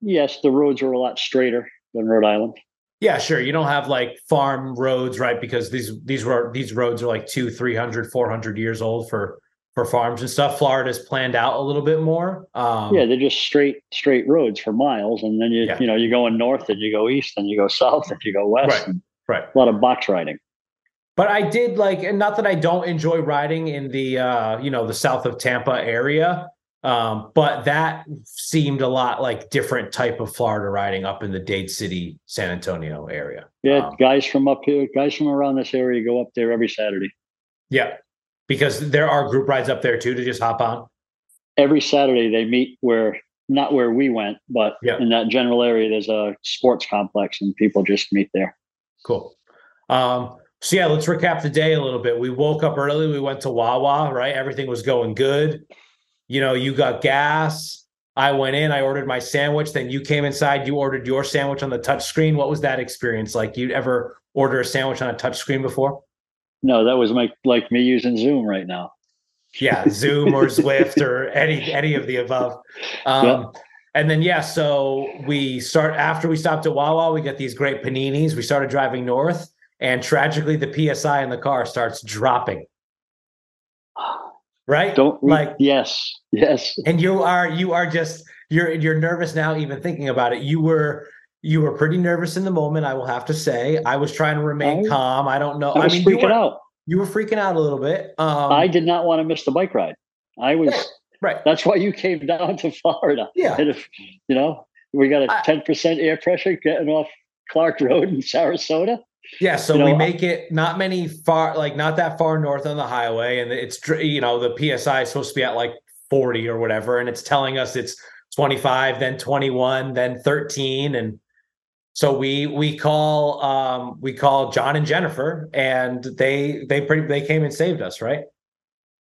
Yes, the roads are a lot straighter than Rhode Island. Yeah, sure. You don't have like farm roads, right? Because these these were these roads are like two, 300, 400 years old for for farms and stuff. Florida's planned out a little bit more. Um, yeah, they're just straight straight roads for miles, and then you yeah. you know you go in north and you go east and you go south and you go west. Right. Right. A lot of box riding but I did like, and not that I don't enjoy riding in the uh, you know the south of Tampa area, um, but that seemed a lot like different type of Florida riding up in the Dade City, San Antonio area. Yeah, um, guys from up here, guys from around this area go up there every Saturday. Yeah, because there are group rides up there too to just hop on. Every Saturday they meet where not where we went, but yeah. in that general area, there's a sports complex and people just meet there. Cool. Um, so yeah, let's recap the day a little bit. We woke up early. We went to Wawa. Right, everything was going good. You know, you got gas. I went in. I ordered my sandwich. Then you came inside. You ordered your sandwich on the touch screen. What was that experience like? You'd ever order a sandwich on a touch screen before? No, that was my like me using Zoom right now. Yeah, Zoom or Zwift or any any of the above. Um, yep. And then yeah, so we start after we stopped at Wawa. We get these great paninis. We started driving north and tragically the psi in the car starts dropping right? Don't like yes. Yes. and you are you are just you're you're nervous now even thinking about it. You were you were pretty nervous in the moment i will have to say. I was trying to remain I, calm. I don't know. I, I mean freaking you were, out. you were freaking out a little bit um, i did not want to miss the bike ride. I was right that's why you came down to florida. Yeah. And if you know we got a 10% air pressure getting off clark road in sarasota Yeah, so you know, we make it not many far, like not that far north on the highway, and it's you know the psi is supposed to be at like forty or whatever, and it's telling us it's twenty five, then twenty one, then thirteen, and so we we call um we call John and Jennifer, and they they pretty they came and saved us, right?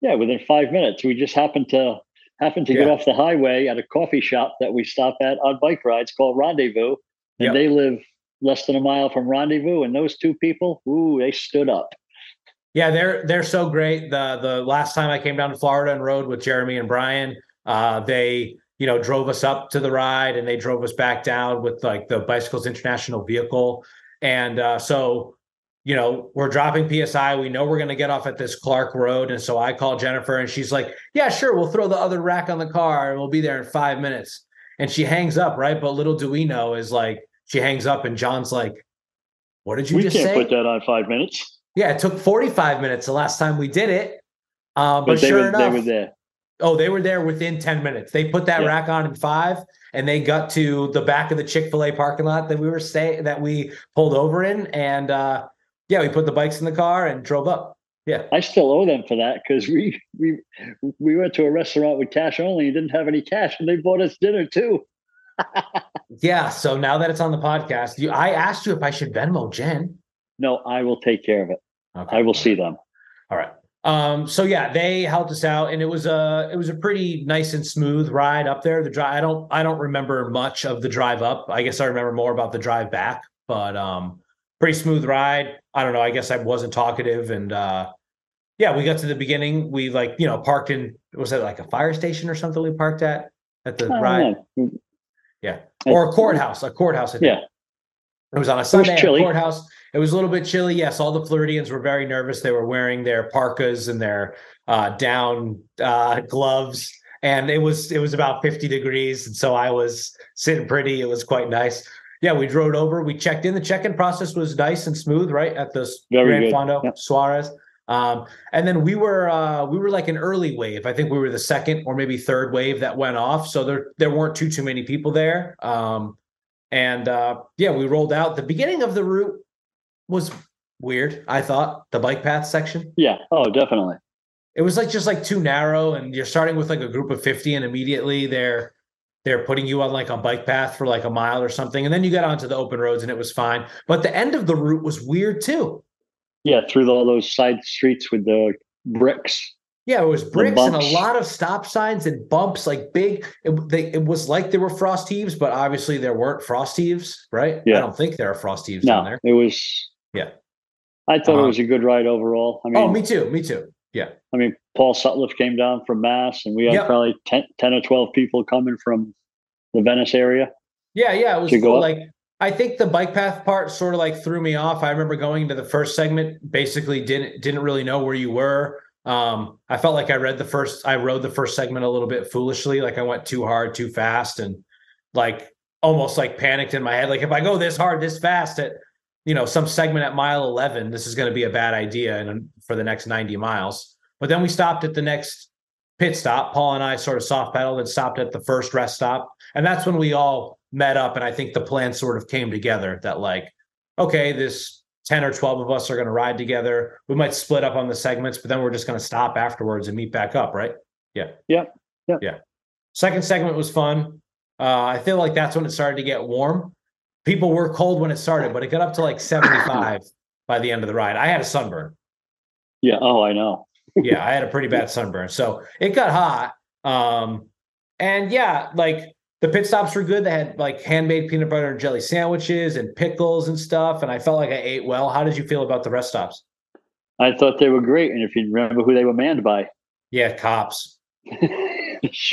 Yeah, within five minutes, we just happened to happened to yeah. get off the highway at a coffee shop that we stop at on bike rides called Rendezvous, and yep. they live less than a mile from Rendezvous, and those two people, ooh, they stood up. Yeah, they're they're so great. The the last time I came down to Florida and rode with Jeremy and Brian, uh, they you know drove us up to the ride and they drove us back down with like the Bicycles International vehicle, and uh, so you know we're dropping PSI. We know we're going to get off at this Clark Road, and so I call Jennifer and she's like, "Yeah, sure, we'll throw the other rack on the car and we'll be there in five minutes." And she hangs up, right? But little do we know is like she hangs up and John's like, What did you just say?" we just can't say? put that on five minutes. Yeah, it took 45 minutes the last time we did it. Um, but, but sure were, enough, they were there. Oh, they were there within 10 minutes. They put that yeah. rack on in five and they got to the back of the Chick-fil-A parking lot that we were staying that we pulled over in. And uh, yeah, we put the bikes in the car and drove up. Yeah. I still owe them for that because we we we went to a restaurant with cash only and didn't have any cash and they bought us dinner too yeah. So now that it's on the podcast, you, I asked you if I should Venmo Jen. No, I will take care of it. Okay. I will see them. All right. Um, so yeah, they helped us out, and it was a it was a pretty nice and smooth ride up there. The drive, I don't I don't remember much of the drive up. I guess I remember more about the drive back, but um, pretty smooth ride. I don't know. I guess I wasn't talkative, and uh, yeah, we got to the beginning. We like you know parked in was it like a fire station or something? We parked at at the ride. Know. Yeah. Or a courthouse, a courthouse. I think. Yeah. It was on a Sunday a courthouse. It was a little bit chilly. Yes, all the Floridians were very nervous. They were wearing their parkas and their uh, down uh, gloves, and it was it was about fifty degrees. And so I was sitting pretty. It was quite nice. Yeah, we drove over. We checked in. The check-in process was nice and smooth, right at the very Grand good. Fondo. Suarez. Um, and then we were uh, we were like an early wave. I think we were the second or maybe third wave that went off. So there there weren't too too many people there. Um, and uh, yeah, we rolled out. The beginning of the route was weird. I thought the bike path section. Yeah. Oh, definitely. It was like just like too narrow, and you're starting with like a group of fifty, and immediately they're they're putting you on like a bike path for like a mile or something, and then you got onto the open roads, and it was fine. But the end of the route was weird too. Yeah, through all those side streets with the bricks. Yeah, it was bricks and a lot of stop signs and bumps, like big. It, they, it was like there were frost heaves, but obviously there weren't frost heaves, right? Yeah. I don't think there are frost heaves no, down there. It was. Yeah. I thought um, it was a good ride overall. I oh, mean, oh, me too. Me too. Yeah. I mean, Paul Sutliff came down from Mass, and we had yep. probably 10, 10, or 12 people coming from the Venice area. Yeah, yeah. It was cool. Like, I think the bike path part sort of like threw me off. I remember going into the first segment, basically didn't didn't really know where you were. Um, I felt like I read the first, I rode the first segment a little bit foolishly, like I went too hard, too fast, and like almost like panicked in my head. Like if I go this hard, this fast at you know some segment at mile eleven, this is going to be a bad idea, and for the next ninety miles. But then we stopped at the next pit stop. Paul and I sort of soft pedaled and stopped at the first rest stop, and that's when we all met up and I think the plan sort of came together that like, okay, this 10 or 12 of us are going to ride together. We might split up on the segments, but then we're just going to stop afterwards and meet back up, right? Yeah. Yeah. Yeah. Yeah. Second segment was fun. Uh, I feel like that's when it started to get warm. People were cold when it started, but it got up to like 75 by the end of the ride. I had a sunburn. Yeah. Oh, I know. yeah, I had a pretty bad sunburn. So it got hot. Um, and yeah, like the pit stops were good. They had like handmade peanut butter and jelly sandwiches and pickles and stuff. And I felt like I ate well. How did you feel about the rest stops? I thought they were great. And if you remember who they were manned by, yeah, cops,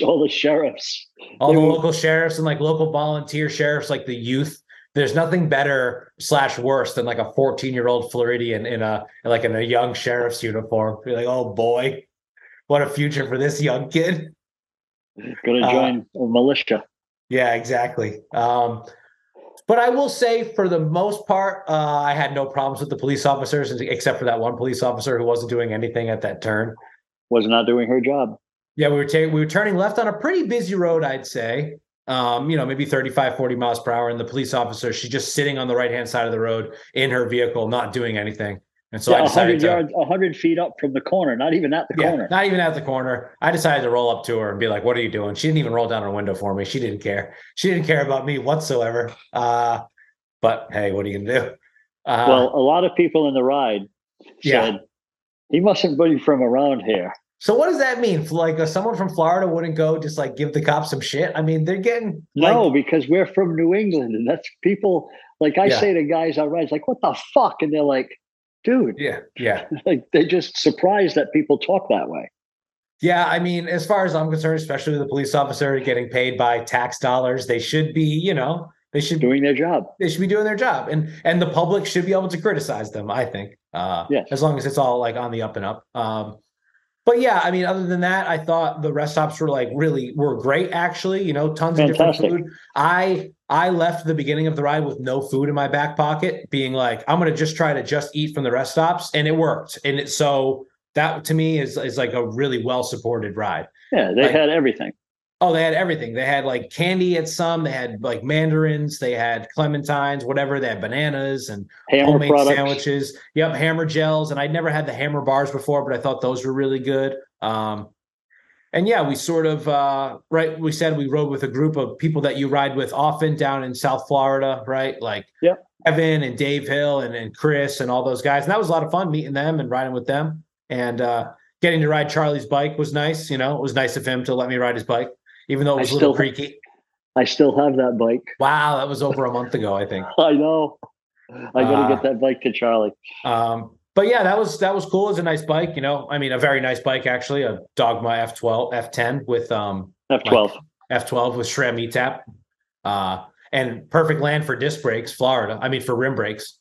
all the sheriffs, all they the were... local sheriffs and like local volunteer sheriffs, like the youth. There's nothing better slash worse than like a 14 year old Floridian in a like in a young sheriff's uniform. You're like, oh boy, what a future for this young kid. Gonna uh, join uh, a militia. Yeah, exactly. Um, but I will say, for the most part, uh, I had no problems with the police officers, except for that one police officer who wasn't doing anything at that turn. Was not doing her job. Yeah, we were taking we were turning left on a pretty busy road, I'd say. um, you know, maybe 35, 40 miles per hour. And the police officer, she's just sitting on the right hand side of the road in her vehicle, not doing anything. And so yeah, I decided 100 to, yards, 100 feet up from the corner, not even at the yeah, corner. not even at the corner. I decided to roll up to her and be like, "What are you doing?" She didn't even roll down her window for me. She didn't care. She didn't care about me whatsoever. Uh, but hey, what are you gonna do? Uh, well, a lot of people in the ride Yeah. said he mustn't be from around here. so what does that mean? Like, uh, someone from Florida wouldn't go just like give the cops some shit? I mean, they're getting No, because we're from New England, and that's people like I Yeah. say to guys on rides, like, "What the fuck?" And they're like, "Dude," yeah, yeah. like they just surprised that people talk that way. Yeah, I mean, as far as I'm concerned, especially with a police officer getting paid by tax dollars, they should be, you know, they should be Doing their job. they should be doing their job, and and the public should be able to criticize them. I think, uh, Yes. as long as it's all like on the up and up. Um, but yeah, I mean, other than that, I thought the rest stops were like really were great. Actually, you know, tons Fantastic. of different food. I I left the beginning of the ride with no food in my back pocket, being like, I'm gonna just try to just eat from the rest stops, and it worked. And it so that to me is is like a really well supported ride. Yeah, they Like- had everything. Oh, they had everything. They had like candy at some. They had like mandarins. They had clementines, whatever. They had bananas and Hammer homemade products. sandwiches. Yep, hammer gels. And I'd never had the hammer bars before, but I thought those were really good. Um, and yeah, we sort of uh, right. We said we rode with a group of people that you ride with often down in South Florida, right? Like. Evan and Dave Hill and, and Chris and all those guys. And that was a lot of fun meeting them and riding with them. And uh, getting to ride Charlie's bike was nice. You know, it was nice of him to let me ride his bike, even though it was a little still- creaky. I still have that bike. Wow, that was over a month ago, I think. I know. I got to Uh, get that bike to Charlie. Um, but yeah, that was that was cool. It's a nice bike, you know. I mean, a very nice bike actually, a Dogma F12, F10 with um F12. F12 with SRAM ETAP. Uh and perfect land for disc brakes, Florida. I mean for rim brakes.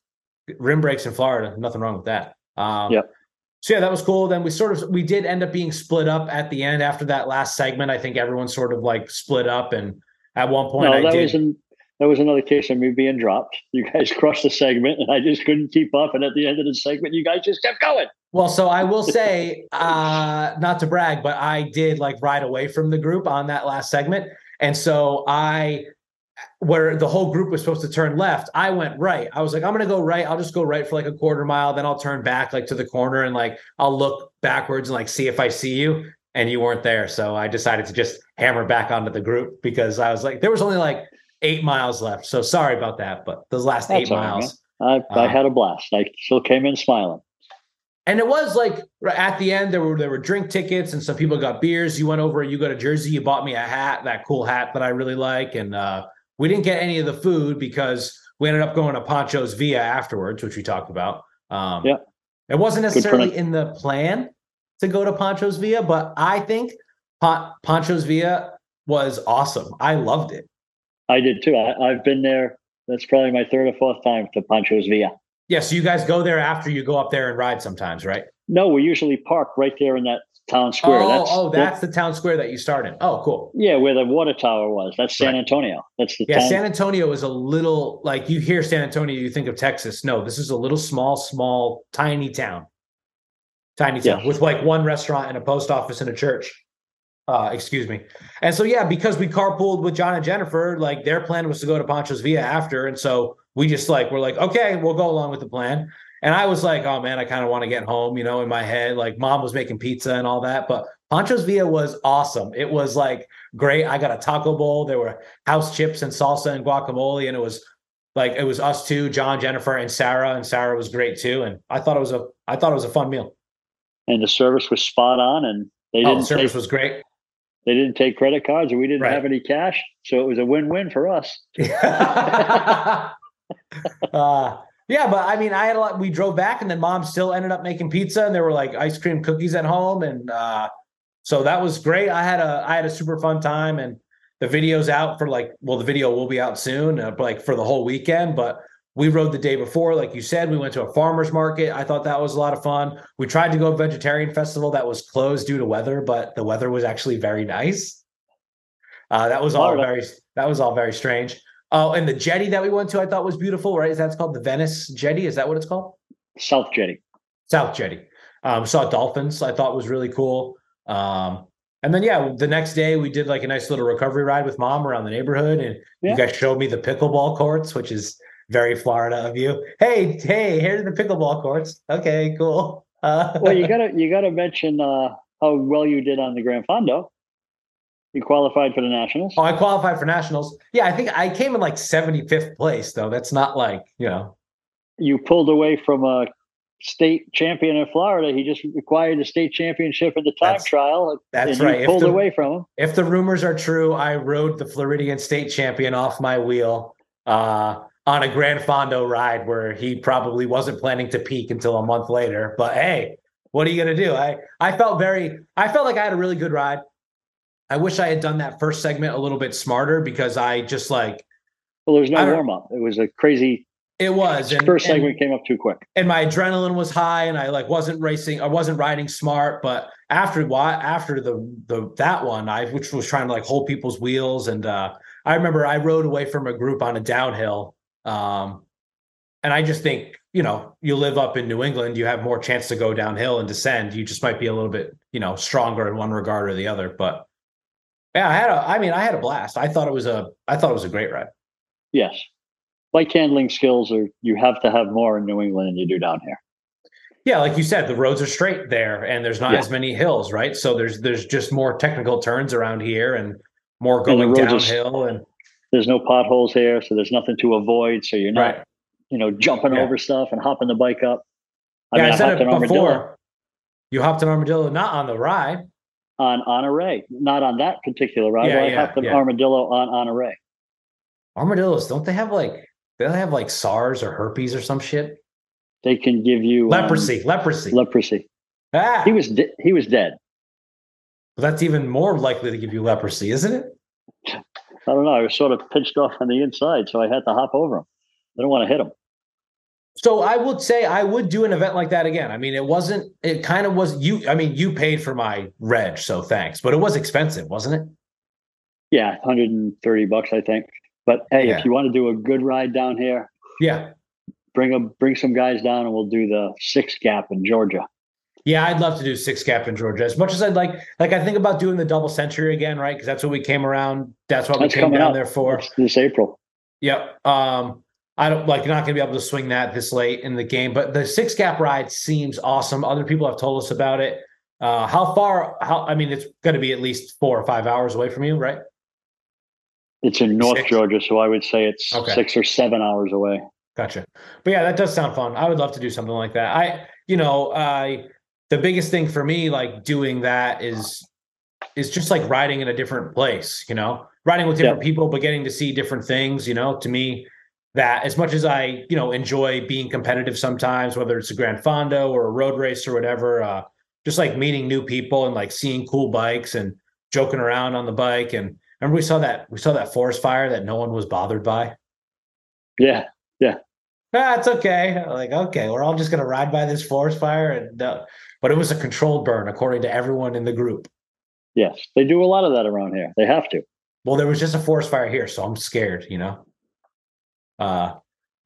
Rim brakes in Florida, nothing wrong with that. Um Yep. so yeah, that was cool. Then we sort of we did end up being split up at the end after that last segment. I think everyone sort of like split up and at one point no, I that did was an, that was another case of me being dropped. You guys crushed the segment, and I just couldn't keep up. And at the end of the segment, you guys just kept going. Well, so I will say, uh, not to brag, but I did like ride away from the group on that last segment. And so I, where the whole group was supposed to turn left, I went right. I was like, I'm going to go right. I'll just go right for like a quarter mile. Then I'll turn back like to the corner and like I'll look backwards and like see if I see you. And you weren't there. So I decided to just hammer back onto the group because I was like, there was only like eight miles left. So sorry about that. But those last That's eight right, miles. I, I Uh, had a blast. I still came in smiling. And it was like at the end there were there were drink tickets and some people got beers. You went over, you got a jersey, you bought me a hat, that cool hat that I really like. And uh, we didn't get any of the food because we ended up going to Pancho's Villa afterwards, which we talked about. Um, Yeah. It wasn't necessarily in the plan to go to Pancho's Villa, but I think Pon- Pancho's Villa was awesome. I loved it. I did too. I, I've been there. That's probably my third or fourth time to Pancho's Villa. Yeah, so you guys go there after you go up there and ride sometimes, right? No, we usually park right there in that town square. oh, that's, oh, that- that's the town square that you start in. Oh, cool. yeah, where the water tower was. That's San Right. Antonio. That's the Yeah, town. San Antonio is a little like you hear San Antonio, you think of Texas. No, this is a little small, small, tiny town. Tiny town Yeah. with like one restaurant and a post office and a church. Uh, excuse me. And so yeah, because we carpooled with John and Jennifer, like their plan was to go to Pancho's Villa after. And so we just like we're like, okay, we'll go along with the plan. And I was like, oh man, I kind of want to get home, you know, in my head. Like mom was making pizza and all that. But Pancho's Villa was awesome. It was like great. I got a taco bowl. There were house chips and salsa and guacamole. And it was like it was us two, John, Jennifer, and Sara. And Sara was great too. And I thought it was a I thought it was a fun meal. and the service was spot on. And they Oh, the service take, was great. They didn't take credit cards, and we didn't Right. have any cash, so it was a win-win for us. uh, yeah, but I mean, I had a lot. We drove back, and then mom still ended up making pizza, and there were like ice cream cookies at home, and uh, so that was great. I had a I had a super fun time, and the video's out for like well, the video will be out soon, uh, like for the whole weekend. But we rode the day before, like you said. We went to a farmers market. I thought that was a lot of fun. We tried to go to a vegetarian festival that was closed due to weather, but the weather was actually very nice. Uh, that was all very that was all very strange. Oh, and the jetty that we went to, I thought was beautiful, right? Is that's called the Venice Jetty? Is that what it's called? South Jetty. South Jetty. Um, saw dolphins. I thought was really cool. Um, and then yeah, the next day we did like a nice little recovery ride with mom around the neighborhood, and Yeah. you guys showed me the pickleball courts, which is very Florida of you. Hey, hey, here's the pickleball courts. Okay, cool. Uh, Well, you gotta you gotta mention uh, how well you did on the Gran Fondo. You qualified for the Nationals. oh, I qualified for nationals. Yeah, I think I came in like 75th place, though. That's not like you know. You pulled away from a state champion in Florida. He just acquired the state championship in the time That's- trial. That's right. You pulled the- away from him. if the rumors are true, I rode the Floridian state champion off my wheel uh, on a Gran Fondo ride where he probably wasn't planning to peak until a month later. But hey, what are you gonna do? I I felt very I felt like I had a really good ride. I wish I had done that first segment a little bit smarter because I just like Well, there's I no warm up. It was a crazy it was and, first and- segment came up too quick. and my adrenaline was high and I like wasn't racing I wasn't riding smart but after why after the the that one I which was trying to like hold people's wheels and uh I remember I rode away from a group on a downhill um and I just think you know you live up in New England you have more chance to go downhill and descend you just might be a little bit you know stronger in one regard or the other but yeah I had a I mean I had a blast I thought it was a I thought it was a great ride Yes. Bike handling skills are you have to have more in New England than you do down here. Yeah, like you said, the roads are straight there, and there's not Yeah. as many hills, right? So there's there's just more technical turns around here, and more And going are downhill, and There's no potholes here, so there's nothing to avoid. So you're not, right. you know, jumping Yeah. over stuff and hopping the bike up. I yeah, mean, I I, said hopped it an armadillo before. You hopped an armadillo, not on the ride. on on Honore, not on that particular ride. Yeah, but I yeah, hopped an yeah. armadillo on Honore. Armadillos, don't they have like they have like SARS or herpes or some shit? They can give you um, Leprosy, leprosy. leprosy. ah, He was de- he was dead. Well, that's even more likely to give you leprosy, isn't it? I don't know. I was sort of pinched off on the inside, so I had to hop over them. I don't want to hit them. So I would say I would do an event like that again. I mean, it wasn't. It kind of was. You, I mean, you paid for my reg, so thanks. But it was expensive, wasn't it? Yeah, 130 bucks, I think. But hey, Yeah. if you want to do a good ride down here, Yeah, bring a bring some guys down, and we'll do the six gap in Georgia. Yeah, I'd love to do six gap in Georgia. As much as I'd like, like I think about doing the double century again, right? Because that's what we came around. That's what That's we came down up. there for. It's this April. Yep. Um, I don't like you're not gonna be able to swing that this late in the game, but the six gap ride seems awesome. Other people have told us about it. Uh, how far? How? I mean, it's going to be at least four or five hours away from you, right? It's in North Six. Georgia, so I would say it's Okay. six or seven hours away. Gotcha. But yeah, that does sound fun. I would love to do something like that. I, you know, I the biggest thing for me, like doing that is is just like riding in a different place, you know, riding with different people, but getting to see different things, you know, to me, that as much as I, you know, enjoy being competitive sometimes, whether it's a Gran Fondo or a road race or whatever, uh, just like meeting new people and like seeing cool bikes and joking around on the bike. And remember we saw that we saw that forest fire that no one was bothered by. Yeah, ah, it's okay. Like, okay, we're all just gonna ride by this forest fire, and uh, but it was a controlled burn according to everyone in the group. yes, they do a lot of that around here. They have to. Well, there was just a forest fire here, so I'm scared. You know. Uh,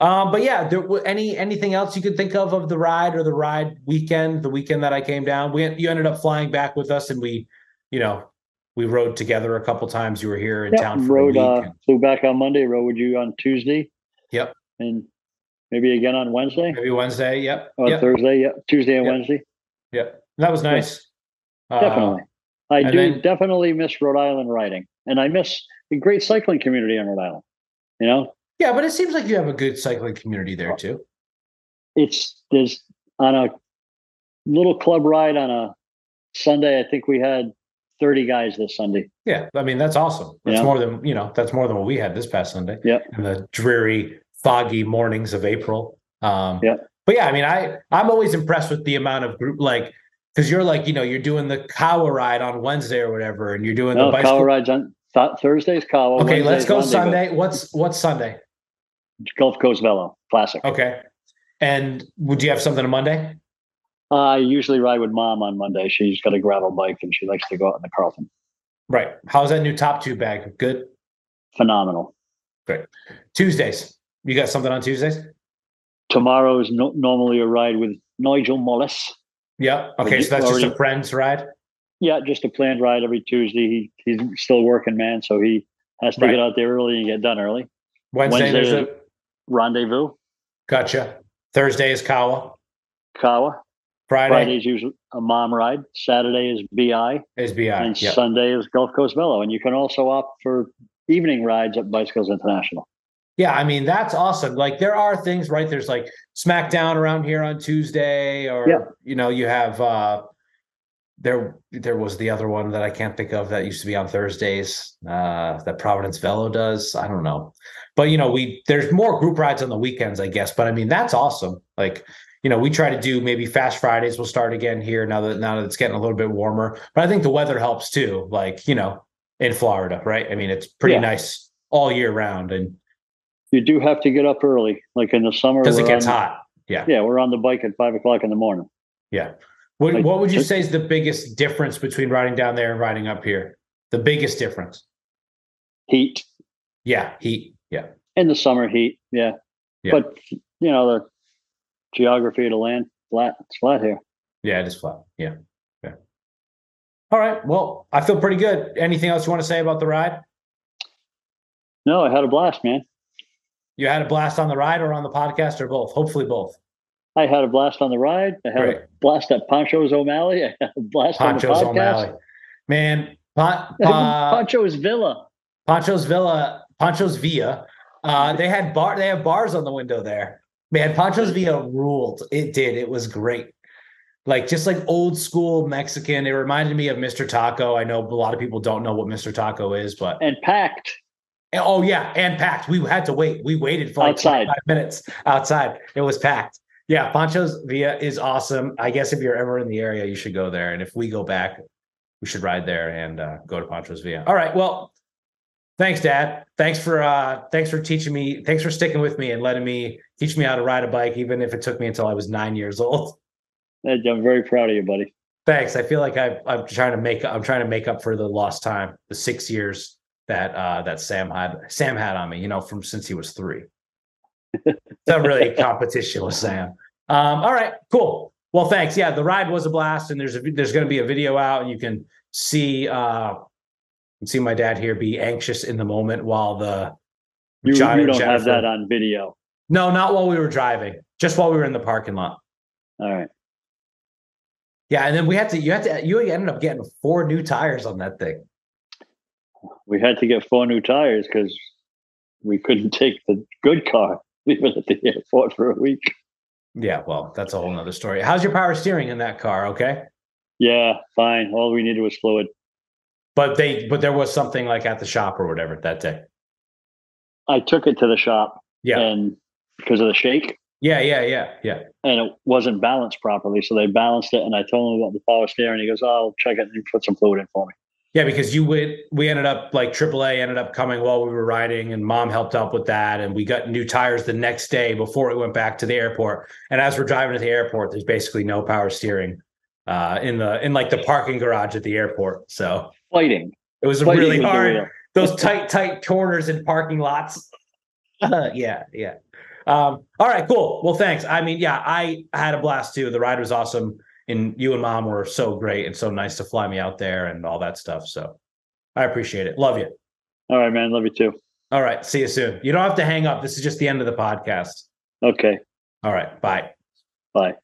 um, but yeah, there any anything else you could think of of the ride or the ride weekend, the weekend that I came down. We you ended up flying back with us, and we, you know, we rode together a couple times. You were here in Yep, town for rode, a week. uh, and- flew back on Monday, rode with you on Tuesday. Yep. And maybe again on Wednesday maybe Wednesday. Yep. or Yep. Thursday. Yep. Tuesday and Yep. Wednesday. Yep. That was nice. Uh, Definitely. I do then- definitely miss Rhode Island riding. And I miss the great cycling community in Rhode Island. You know, Yeah, but it seems like you have a good cycling community there too. it's there's on a little club ride on a Sunday, I think we had 30 guys this Sunday. Yeah, I mean that's awesome. That's Yeah. more than you know. That's more than what we had this past Sunday. Yeah, In the dreary, foggy mornings of April. Um, Yep. But yeah, I mean, I I'm always impressed with the amount of group like because you're like you know you're doing the Kawa ride on Wednesday or whatever, and you're doing No, the bicycle. Kawa rides on th- Thursday's Kawa. okay, let's go Rendezvous. Sunday. What's what's Sunday? Gulf Coast Velo Classic. Okay. And would you have something on Monday? I usually ride with mom on Monday. She's got a gravel bike and she likes to go out in the Carlton. Right. How's that new top tube bag? Good. Phenomenal. Great. Tuesdays. You got something on Tuesdays? Tomorrow is no- normally a ride with Nigel Mullis. Yeah. Okay, so that's just a friend's ride. Yeah, just a planned ride every Tuesday. He he's still working, man, so he has to Right. get out there early and get done early. Wednesday, Wednesday there's a Rendezvous, gotcha. Thursday is Kawa. Kawa. Friday, Friday's usually a mom ride. Saturday is BI, is BI. and Yep. Sunday is Gulf Coast Velo. And you can also opt for evening rides at Bicycles International. Yeah, I mean that's awesome. Like there are things, right? There's like SmackDown around here on Tuesday, or Yeah. you know, you have uh there there was the other one that I can't think of that used to be on Thursdays, uh that Providence Velo does. I don't know. But you know, we there's more group rides on the weekends, I guess. But I mean, that's awesome. Like, you know, we try to do maybe fast Fridays We'll start again here now that now that it's getting a little bit warmer. But I think the weather helps too, like, you know, in Florida, right? I mean, it's pretty Yeah. nice all year round and You do have to get up early, like in the summer. because it gets on- hot. Yeah. Yeah, we're on the bike at five o'clock in the morning. Yeah. What Like, what would you say is the biggest difference between riding down there and riding up here? The biggest difference. Heat Yeah, heat. Yeah. in the summer heat. Yeah. Yeah. But you know the geography of the land flat. It's flat here. Yeah, it is flat. Yeah. Yeah. All right. Well, I feel pretty good. Anything else you want to say about the ride? No, I had a blast, man. You had a blast on the ride or on the podcast or both? Hopefully both. I had a blast on the ride. I had Great. a blast at Poncho's O'Malley. I had a blast Poncho's on the podcast. O'Malley. Man, Pon- uh, Poncho's Villa. Poncho's Villa, Poncho's Villa. Uh, they had bar. They have bars on the window there. Man, Poncho's Villa ruled. It did. It was great. Like just like old school Mexican. It reminded me of Mr. Taco. I know a lot of people don't know what Mr. Taco is, but and packed. Oh yeah, and packed. We had to wait. We waited for like Outside. five minutes outside. It was packed. Yeah, Poncho's Villa is awesome. I guess if you're ever in the area, you should go there. And if we go back, we should ride there and uh, go to Poncho's Villa. All right. Well, thanks, Dad. Thanks for uh, thanks for teaching me. Thanks for sticking with me and letting me teach me how to ride a bike, even if it took me until I was nine years old. I'm very proud of you, buddy. Thanks. I feel like I, I'm trying to make I'm trying to make up for the lost time, the six years that uh, that Sam had Sam had on me. You know, from since he was three. it's not really a competition with Sam. Um, all right, cool. Well, thanks. Yeah, the ride was a blast, and there's a there's going to be a video out, and you can see uh, can see my dad here be anxious in the moment while the You, you don't have that on video. no, not while we were driving, just while we were in the parking lot. All right. Yeah, and then we had to you had to you ended up getting four new tires on that thing. We had to get four new tires because we couldn't take the good car. Leave it at the airport for a week. Yeah, well, that's a whole nother story. How's your power steering in that car? Okay. Yeah, fine. All we needed was fluid. But they but there was something like at the shop or whatever that day. I took it to the shop Yeah. and because of the shake Yeah, yeah, yeah, yeah. and it wasn't balanced properly. So they balanced it and I told him about the power steering. He goes, oh, I'll check it and put some fluid in for me. Yeah, because you would we ended up like AAA ended up coming while we were riding and mom helped out with that and we got new tires the next day before we went back to the airport. And as we're driving to the airport, there's basically no power steering uh in the in like the parking garage at the airport. So Fighting. it was really hard. those tight, tight corners in parking lots. yeah, yeah. Um, all right, cool. Well, thanks. I mean, yeah, I had a blast too. The ride was awesome, and you and mom were so great and so nice to fly me out there and all that stuff. So I appreciate it. Love you. All right, man. Love you too. All right, see you soon. You don't have to hang up. This is just the end of the podcast. Okay. All right, bye. Bye.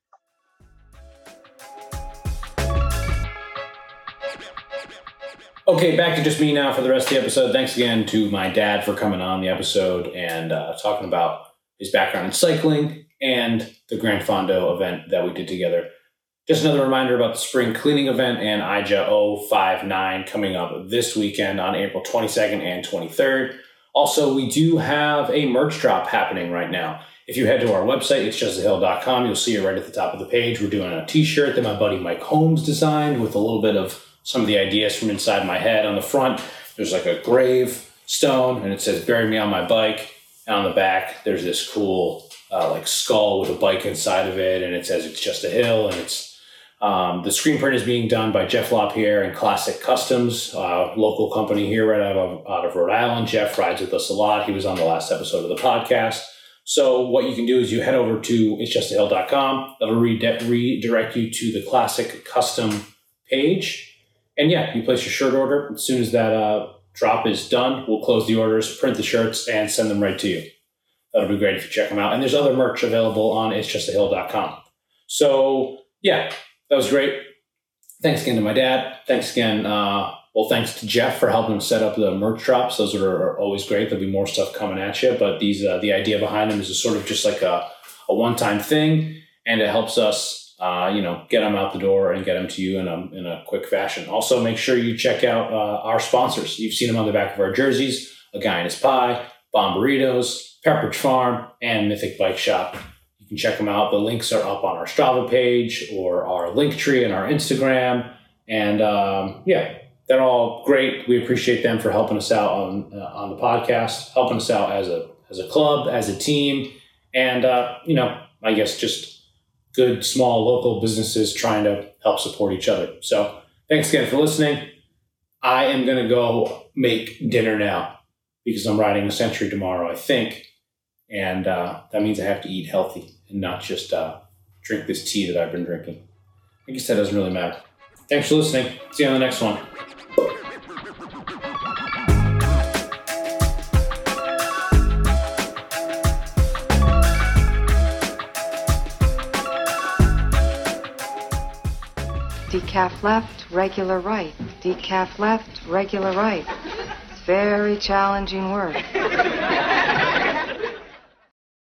Okay, back to just me now for the rest of the episode. Thanks again to my dad for coming on the episode and uh, talking about his background in cycling and the Gran Fondo event that we did together. Just another reminder about the spring cleaning event and IJA 059 coming up this weekend on April 22nd and 23rd. Also, we do have a merch drop happening right now. If you head to our website, it's justahill.com, you'll see it right at the top of the page. We're doing a t shirt that my buddy Mike Holmes designed with a little bit of some of the ideas from inside my head. On the front, there's like a grave stone and it says, Bury me on my bike. And on the back, there's this cool uh, like skull with a bike inside of it, and it says it's just a hill. And it's um, the screen print is being done by Jeff LaPierre and Classic Customs, uh, local company here right out of, out of Rhode Island. Jeff rides with us a lot. He was on the last episode of the podcast. So what you can do is you head over to it'sjustahill.com. That'll rede- redirect you to the Classic Custom page. and yeah, you place your shirt order. As soon as that uh, drop is done, we'll close the orders, print the shirts, and send them right to you. That'll be great if you check them out. And there's other merch available on it'sjustahill.com. So yeah, that was great. Thanks again to my dad. Thanks again. Uh, well, thanks to Jeff for helping set up the merch drops. Those are, always great. There'll be more stuff coming at you, but these uh, the idea behind them is sort of just like a, a one time thing, and it helps us, uh, you know, get them out the door and get them to you in a in a quick fashion. Also, make sure you check out uh, our sponsors. You've seen them on the back of our jerseys: A Guy in His Pie, Bomb Burritos, Pepperidge Farm, and Mythic Bike Shop. Can check them out. The links are up on our Strava page or our link tree and our Instagram. And um, yeah, they're all great. We appreciate them for helping us out on uh, on the podcast, helping us out as a as a club, as a team, and uh, you know, I guess just good small local businesses trying to help support each other. So thanks again for listening. I am going to go make dinner now because I'm riding a century tomorrow, I think. And uh, that means I have to eat healthy and not just uh, drink this tea that I've been drinking. I guess that doesn't really matter. Thanks for listening. See you on the next one. Decaf left, regular right. Decaf left, regular right. It's very challenging work.